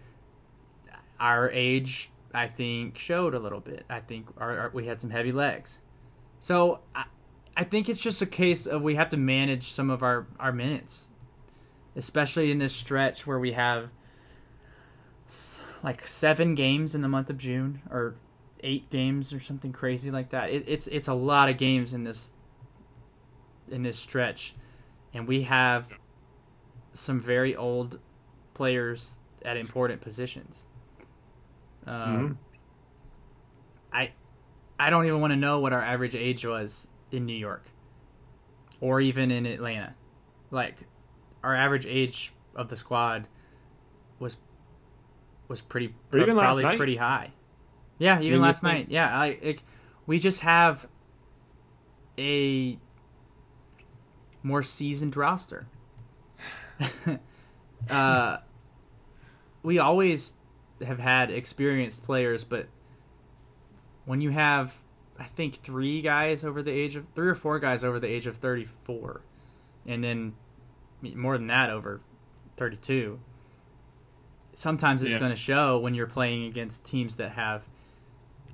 Speaker 1: our age I think showed a little bit. I think our, our, we had some heavy legs. So I, I think it's just a case of we have to manage some of our, our minutes, especially in this stretch where we have like seven games in the month of June or eight games or something crazy like that. It, it's it's a lot of games in this in this stretch, and we have some very old players at important positions. Um,
Speaker 2: Mhm.
Speaker 1: I I don't even want to know what our average age was in New York or even in Atlanta. Like our average age of the squad was was pretty
Speaker 2: Or even last
Speaker 1: probably pretty high. Yeah, even last night. Yeah, I it, we just have a more seasoned roster. (laughs) uh we always have had experienced players, but when you have, I think three guys over the age of three or four guys over the age of thirty four, and then more than that over thirty two. Sometimes it's
Speaker 2: Yeah.
Speaker 1: going to show when you're playing against teams that have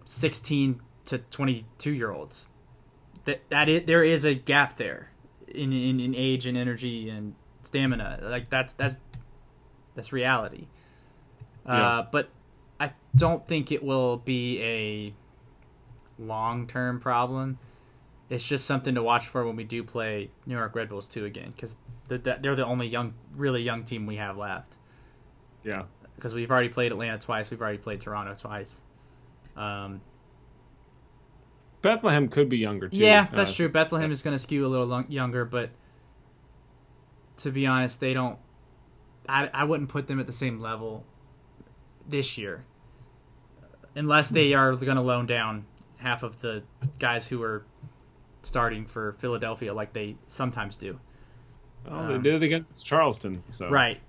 Speaker 1: sixteen to twenty two year olds. That that is, there is a gap there in, in in age and energy and stamina. Like that's that's that's reality.
Speaker 2: Yeah.
Speaker 1: Uh, but I don't think it will be a long term problem. It's just something to watch for when we do play New York Red Bulls 2 again because they're the only young, really young team we have left.
Speaker 2: Yeah.
Speaker 1: Because we've already played Atlanta twice, we've already played Toronto twice. Um,
Speaker 2: Bethlehem could be younger too.
Speaker 1: yeah, that's
Speaker 2: Uh,
Speaker 1: true. Bethlehem is going to skew a little long, younger, but to be honest, they don't. I, I wouldn't put them at the same level this year, unless they are going to loan down half of the guys who are starting for Philadelphia, like they sometimes do.
Speaker 2: Well, they
Speaker 1: um,
Speaker 2: did it against Charleston. So
Speaker 1: Right.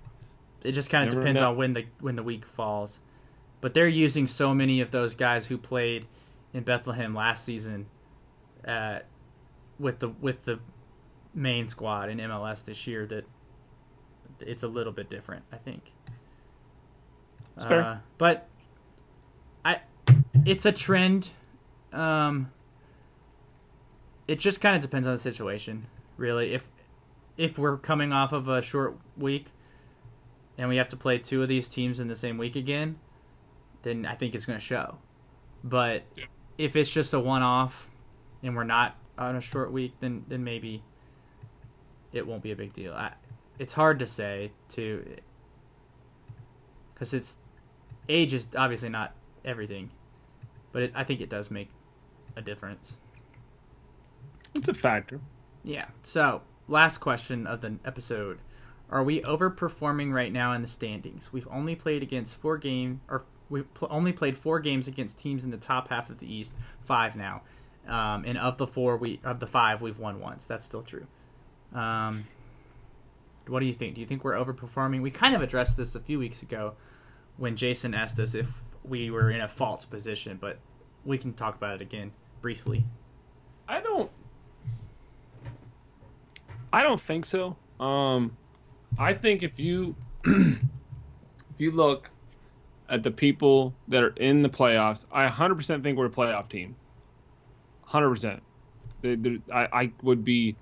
Speaker 1: It just kind of depends
Speaker 2: know.
Speaker 1: on when the when the week falls. But they're using so many of those guys who played in Bethlehem last season uh, with the with the main squad in MLS this year that it's a little bit different, I think.
Speaker 2: It's fair.
Speaker 1: Uh, but I it's a trend. Um it just kind of depends on the situation, really. If if we're coming off of a short week and we have to play two of these teams in the same week again, then I think it's going to show. But
Speaker 2: Yeah.
Speaker 1: if it's just a one-off and we're not on a short week, then then maybe it won't be a big deal. I, it's hard to say too, because it's age is obviously not everything, but it, I think it does make a difference.
Speaker 2: it's a factor.
Speaker 1: Yeah. So, last question of the episode: Are we overperforming right now in the standings? We've only played against four game, or we've pl- only played four games against teams in the top half of the East. Five now, um, and of the four, we of the five, we've won once. That's still true. Um, what do you think? Do you think we're overperforming? We kind of addressed this a few weeks ago when Jason asked us if we were in a false position, but we can talk about it again briefly.
Speaker 2: I don't. I don't think so. Um, I think if you (clears throat) if you look at the people that are in the playoffs, I 100% think we're a playoff team. 100%. They- I, I would be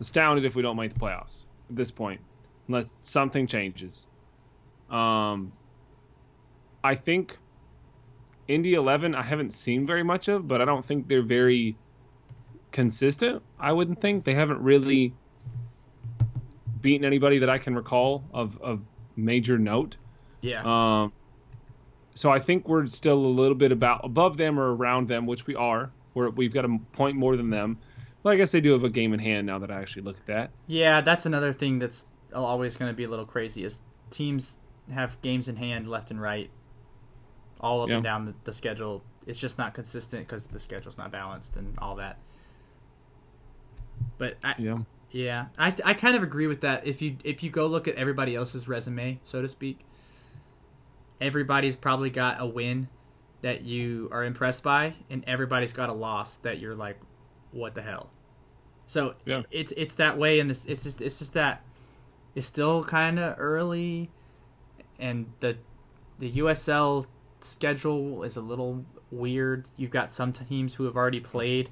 Speaker 2: astounded if we don't make the playoffs at this point, unless something changes. Um, I think Indy 11 I haven't seen very much of, but I don't think they're very consistent. I wouldn't think they haven't really beaten anybody that I can recall of of major note.
Speaker 1: Yeah.
Speaker 2: Um, so I think we're still a little bit about above them or around them, which we are. We're, we've got a point more than them. But I guess they do have a game in hand now that I actually look at that.
Speaker 1: Yeah, that's another thing that's always going to be a little crazy is teams have games in hand left and right, all up and down the, the schedule. It's just not consistent because the schedule's not balanced and all that. But I,
Speaker 2: Yeah.
Speaker 1: yeah, I, I kind of agree with that. If you if you go look at everybody else's resume, so to speak, everybody's probably got a win that you are impressed by, and everybody's got a loss that you're like, what the hell? So
Speaker 2: Yeah.
Speaker 1: it's it's that way, and this it's just it's just that it's still kind of early, and the the USL schedule is a little weird. You've got some teams who have already played.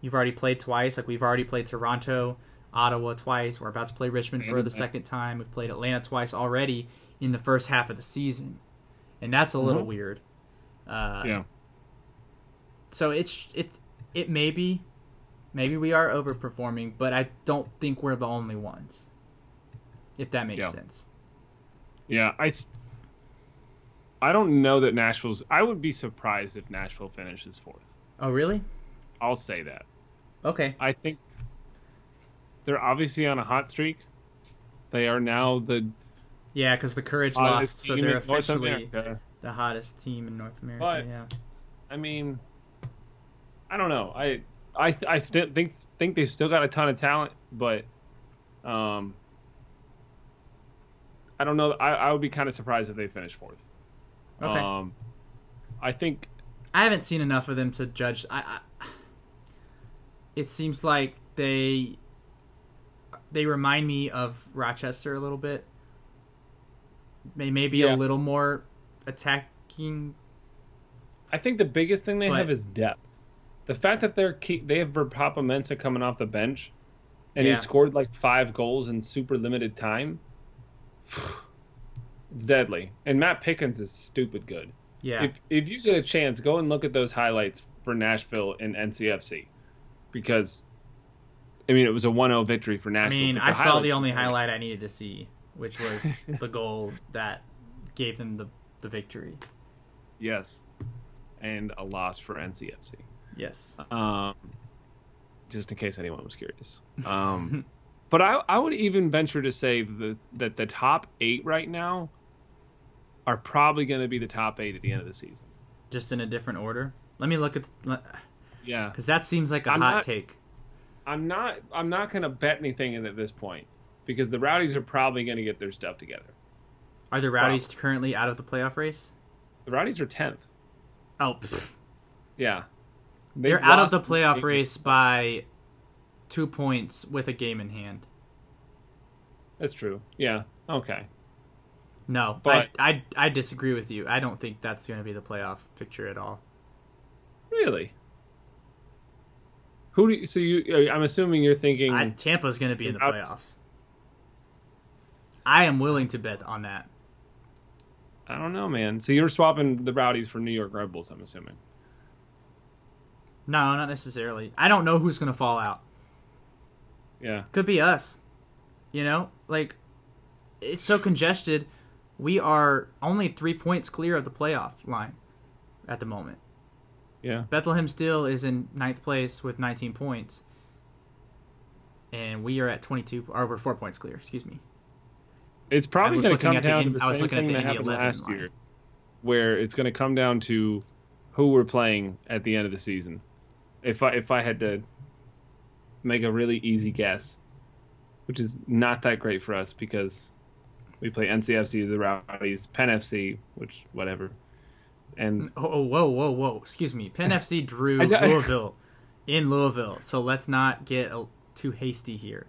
Speaker 1: You've already played twice. Like we've already played Toronto, Ottawa twice. We're about to play Richmond for the second time. We've played Atlanta twice already in the first half of the season, and that's a little
Speaker 2: Mhm.
Speaker 1: weird. Uh,
Speaker 2: Yeah.
Speaker 1: So it's it it may be, maybe we are overperforming, but I don't think we're the only ones. If that makes
Speaker 2: Yeah.
Speaker 1: sense.
Speaker 2: Yeah. I, I don't know that Nashville's. I would be surprised if Nashville finishes fourth.
Speaker 1: Oh really?
Speaker 2: I'll say that.
Speaker 1: Okay.
Speaker 2: I think they're obviously on a hot streak. They are now the
Speaker 1: Yeah, because the Courage lost, so they're officially the hottest team in North America.
Speaker 2: But-
Speaker 1: yeah.
Speaker 2: I mean, I don't know. I I I still think think they've still got a ton of talent, but um, I don't know. I, I would be kind of surprised if they finish fourth.
Speaker 1: Okay.
Speaker 2: Um, I think
Speaker 1: I haven't seen enough of them to judge. I, I it seems like they they remind me of Rochester a little bit. May maybe
Speaker 2: Yeah.
Speaker 1: a little more attacking.
Speaker 2: I think the biggest thing they
Speaker 1: But-
Speaker 2: have is depth. The fact that they're keep, they have Papa Mensah coming off the bench, and
Speaker 1: Yeah.
Speaker 2: he scored like five goals in super limited time. (sighs) (sighs) It's deadly. And Matt Pickens is stupid good.
Speaker 1: Yeah,
Speaker 2: If if you get a chance, go and look at those highlights for Nashville and NCFC, because I mean it was a 1-0 victory for Nashville.
Speaker 1: I
Speaker 2: mean,
Speaker 1: I saw the only highlight I needed to see, which was (laughs) the goal that gave them the the victory.
Speaker 2: Yes, and a loss for NCFC.
Speaker 1: Yes.
Speaker 2: um, just in case anyone was curious. (laughs) Um, but I, I would even venture to say that, that the top eight right now are probably going to be the top eight at the end of the season.
Speaker 1: Just in a different order. Let me look at
Speaker 2: Yeah,
Speaker 1: because that seems like a
Speaker 2: I'm
Speaker 1: hot
Speaker 2: not-
Speaker 1: take.
Speaker 2: I'm not I'm not going to bet anything at this point because the Rowdies are probably going to get their stuff together.
Speaker 1: Are the Rowdies currently out of the playoff race?
Speaker 2: The Rowdies are tenth.
Speaker 1: Oh, pfft.
Speaker 2: Yeah,
Speaker 1: they're
Speaker 2: They've
Speaker 1: out of the playoff race by two points with a game in hand.
Speaker 2: That's true. Yeah. Okay.
Speaker 1: No,
Speaker 2: But-
Speaker 1: I, I I disagree with you. I don't think that's going to be the playoff picture at all.
Speaker 2: Really. Who do you, so you? Uh, I'm assuming you're thinking.
Speaker 1: I, Tampa's going to be in the playoffs. I am willing to bet on that.
Speaker 2: I don't know, man. So you're swapping the Rowdies for New York Red Bulls, I'm assuming.
Speaker 1: No, not necessarily. I don't know who's going to fall out.
Speaker 2: Yeah.
Speaker 1: Could be us. You know, like it's so congested. We are only three points clear of the playoff line at the moment.
Speaker 2: Yeah.
Speaker 1: Bethlehem Steel is in ninth place with 19 points, and we are at 22. Or we're four points clear. Excuse me.
Speaker 2: It's probably going to come
Speaker 1: at the
Speaker 2: down to the
Speaker 1: I was
Speaker 2: same
Speaker 1: looking at
Speaker 2: thing
Speaker 1: the
Speaker 2: that happened last
Speaker 1: line.
Speaker 2: year, where it's going to come down to who we're playing at the end of the season. If I if I had to make a really easy guess, which is not that great for us because we play NCFC, the Rowdies, Penn FC, which whatever, and
Speaker 1: Oh, oh, whoa, whoa, whoa! Excuse me. Penn (laughs) FC drew Louisville in Louisville, so let's not get too hasty here.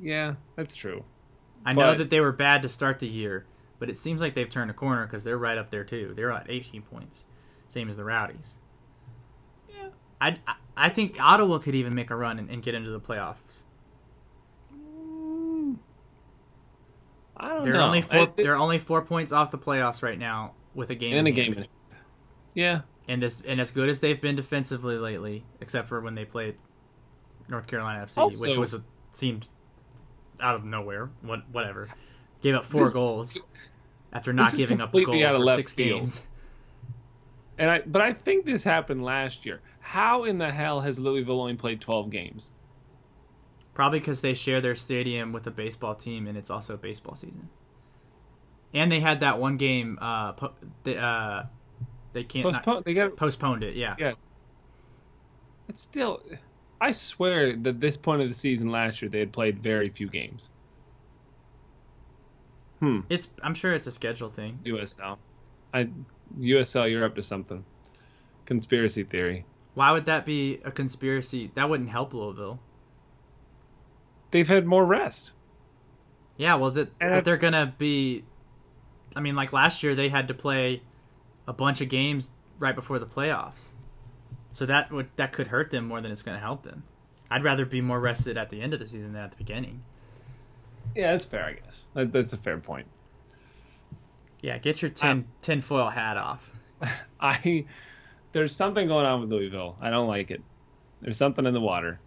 Speaker 2: yeah, that's true.
Speaker 1: I know that they were bad to start the year, but it seems like they've turned a corner because they're right up there too. They're at 18 points, same as the Rowdies.
Speaker 2: Yeah.
Speaker 1: I, I, I think Ottawa could even make a run and, and get into the playoffs.
Speaker 2: I don't
Speaker 1: They're
Speaker 2: know.
Speaker 1: only four.
Speaker 2: I-
Speaker 1: they're only four points off the playoffs right now with a game
Speaker 2: in a
Speaker 1: in hand.
Speaker 2: game. Yeah,
Speaker 1: And this and as good as they've been defensively lately, except for when they played North Carolina FC, which was a, seemed out of nowhere. What whatever, gave up four
Speaker 2: This is-
Speaker 1: goals after not giving up a goal
Speaker 2: out of
Speaker 1: for six
Speaker 2: field.
Speaker 1: games.
Speaker 2: and I but I think this happened last year. How in the hell has Louisville only played 12 games?
Speaker 1: Probably because they share their stadium with a baseball team, and it's also baseball season. And they had that one game. Uh, po- they, uh, they can't not-
Speaker 2: Postpone. They got
Speaker 1: postponed it. Yeah.
Speaker 2: Yeah. it's still. I swear that this point of the season last year they had played very few games. Hmm.
Speaker 1: It's. I'm sure it's a schedule thing.
Speaker 2: USL. I USL. You're up to something. Conspiracy theory.
Speaker 1: Why would that be a conspiracy? That wouldn't help Louisville.
Speaker 2: They've had more rest.
Speaker 1: Yeah, well, that,
Speaker 2: And
Speaker 1: but
Speaker 2: I-
Speaker 1: they're gonna be. I mean, like last year, they had to play a bunch of games right before the playoffs, so that would that could hurt them more than it's gonna help them. I'd rather be more rested at the end of the season than at the beginning.
Speaker 2: Yeah, that's fair. I guess that, that's a fair point.
Speaker 1: Yeah, get your tin um, tinfoil hat off. (laughs)
Speaker 2: I there's something going on with Louisville. I don't like it. There's something in the water.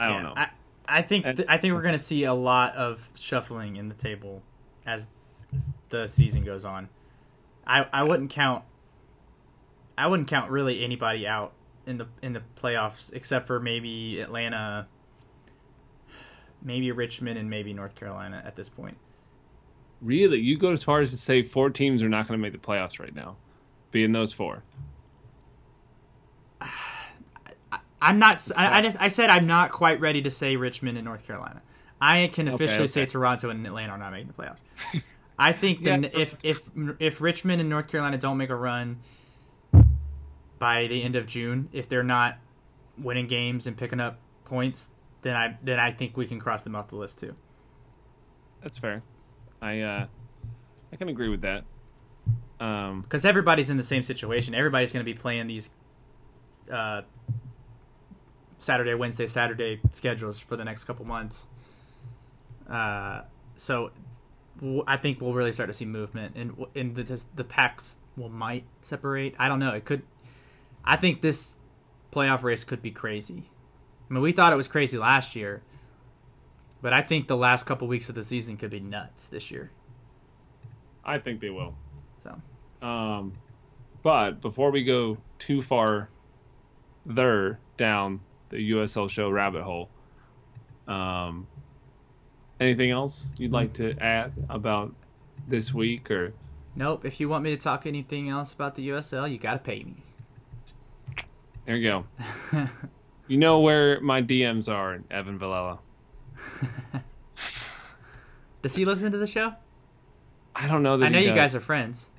Speaker 2: I don't
Speaker 1: Yeah,
Speaker 2: know.
Speaker 1: I, I think th- I think we're gonna see a lot of shuffling in the table as the season goes on. I I wouldn't count. I wouldn't count really anybody out in the in the playoffs except for maybe Atlanta, maybe Richmond, and maybe North Carolina at this point.
Speaker 2: Really, you go as far as to say four teams are not going to make the playoffs right now, being those four. (sighs) (sighs) (sighs)
Speaker 1: I'm not. I, I, I said I'm not quite ready to say Richmond and North Carolina. I can officially
Speaker 2: okay.
Speaker 1: say Toronto and Atlanta are not making the playoffs. I think
Speaker 2: Yeah.
Speaker 1: that if if if Richmond and North Carolina don't make a run by the end of June, if they're not winning games and picking up points, then I then I think we can cross them off the list too.
Speaker 2: That's fair. I uh, I can agree with that. Um,
Speaker 1: Because everybody's in the same situation. Everybody's going to be playing these uh, Saturday, Wednesday, Saturday schedules for the next couple months. Uh, so w- I think we'll really start to see movement, and and the just, the packs will might separate. I don't know. It could. I think this playoff race could be crazy. I mean, we thought it was crazy last year, but I think the last couple weeks of the season could be nuts this year.
Speaker 2: I think they will.
Speaker 1: So
Speaker 2: Um, but before we go too far there down the USL show rabbit hole, um, anything else you'd like to add about this week or
Speaker 1: nope. If you want me to talk anything else about the USL, you got to pay me.
Speaker 2: there you go. (laughs) You know where my DMs are, Evan Villela. (laughs)
Speaker 1: Does he listen to the show?
Speaker 2: I don't know that
Speaker 1: I know you guys are friends.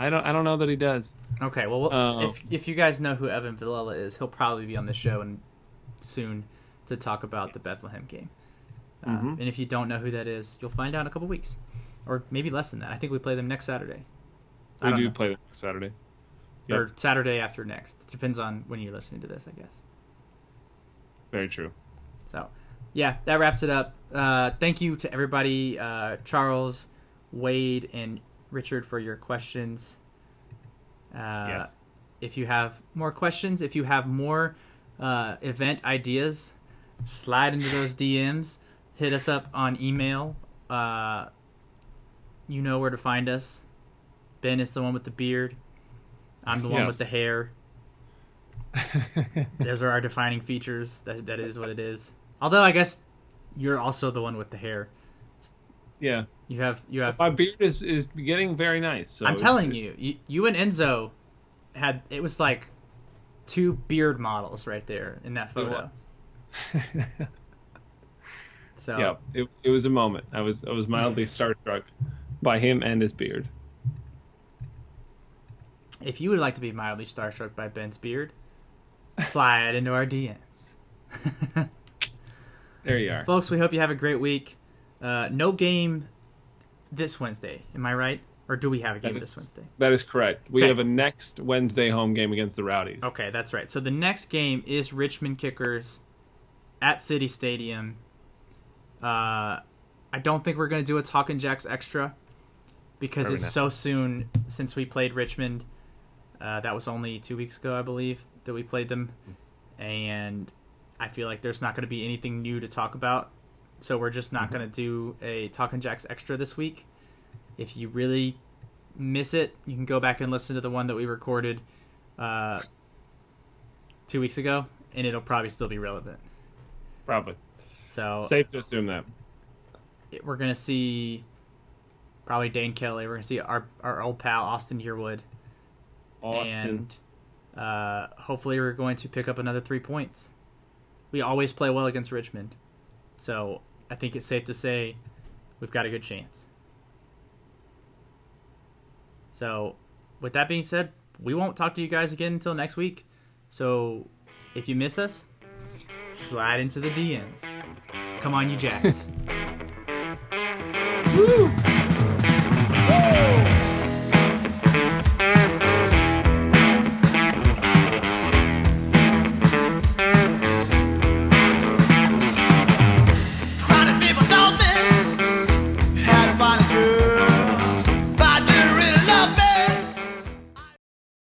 Speaker 2: I don't. I don't know that he does.
Speaker 1: Okay, well, if if you guys know who Evan Villela is, he'll probably be on the show and soon to talk about the Bethlehem game. Uh,
Speaker 2: Mhm.
Speaker 1: And if you don't know who that is, you'll find out in a couple weeks, or maybe less than that. I think we play them next Saturday.
Speaker 2: We
Speaker 1: don't
Speaker 2: do
Speaker 1: know.
Speaker 2: play next Saturday.
Speaker 1: or Saturday after next. It depends on when you're listening to this, I guess.
Speaker 2: Very true.
Speaker 1: So, yeah, that wraps it up. Uh, thank you to everybody, uh, Charles, Wade, and Richard for your questions. Uh,
Speaker 2: yes.
Speaker 1: if you have more questions, if you have more uh, event ideas, slide into those DMs. Hit us up on email. Uh, you know where to find us. Ben is the one with the beard. I'm the one with the hair. (laughs) Those are our defining features. That that is what it is. Although I guess you're also the one with the hair.
Speaker 2: yeah.
Speaker 1: You have you have.
Speaker 2: My beard is is getting very nice. So
Speaker 1: I'm telling you, you, you and Enzo had it was like two beard models right there in that photo. (laughs) So
Speaker 2: yeah, it, it was a moment. I was I was mildly (laughs) starstruck by him and his beard.
Speaker 1: if you would like to be mildly starstruck by Ben's beard, slide into our DMs. (laughs)
Speaker 2: There you are.
Speaker 1: Folks, we hope you have a great week. Uh, no game this Wednesday. Am I right? Or do we have a game
Speaker 2: That
Speaker 1: this Wednesday?
Speaker 2: that is correct. We
Speaker 1: Okay.
Speaker 2: have a next Wednesday home game against the Rowdies.
Speaker 1: Okay, that's right. So the next game is Richmond Kickers at City Stadium. Uh, I don't think we're going to do a Talking Jacks extra because
Speaker 2: Probably
Speaker 1: it's
Speaker 2: not.
Speaker 1: so soon since we played Richmond. Uh, that was only two weeks ago, I believe, that we played them. And I feel like there's not going to be anything new to talk about. So we're just not
Speaker 2: Mhm.
Speaker 1: going to do a Talking Jacks extra this week. If you really miss it, you can go back and listen to the one that we recorded uh, two weeks ago, and it'll probably still be relevant.
Speaker 2: Probably.
Speaker 1: So
Speaker 2: Safe to assume that.
Speaker 1: it- we're gonna see probably Dane Kelly. We're gonna see our our old pal Austin Yearwood,
Speaker 2: Austin.
Speaker 1: and uh, hopefully we're going to pick up another three points. We always play well against Richmond, so I think it's safe to say we've got a good chance. So, with that being said, we won't talk to you guys again until next week. So, if you miss us, slide into the DMs. Come on, you Jacks.
Speaker 2: Woo!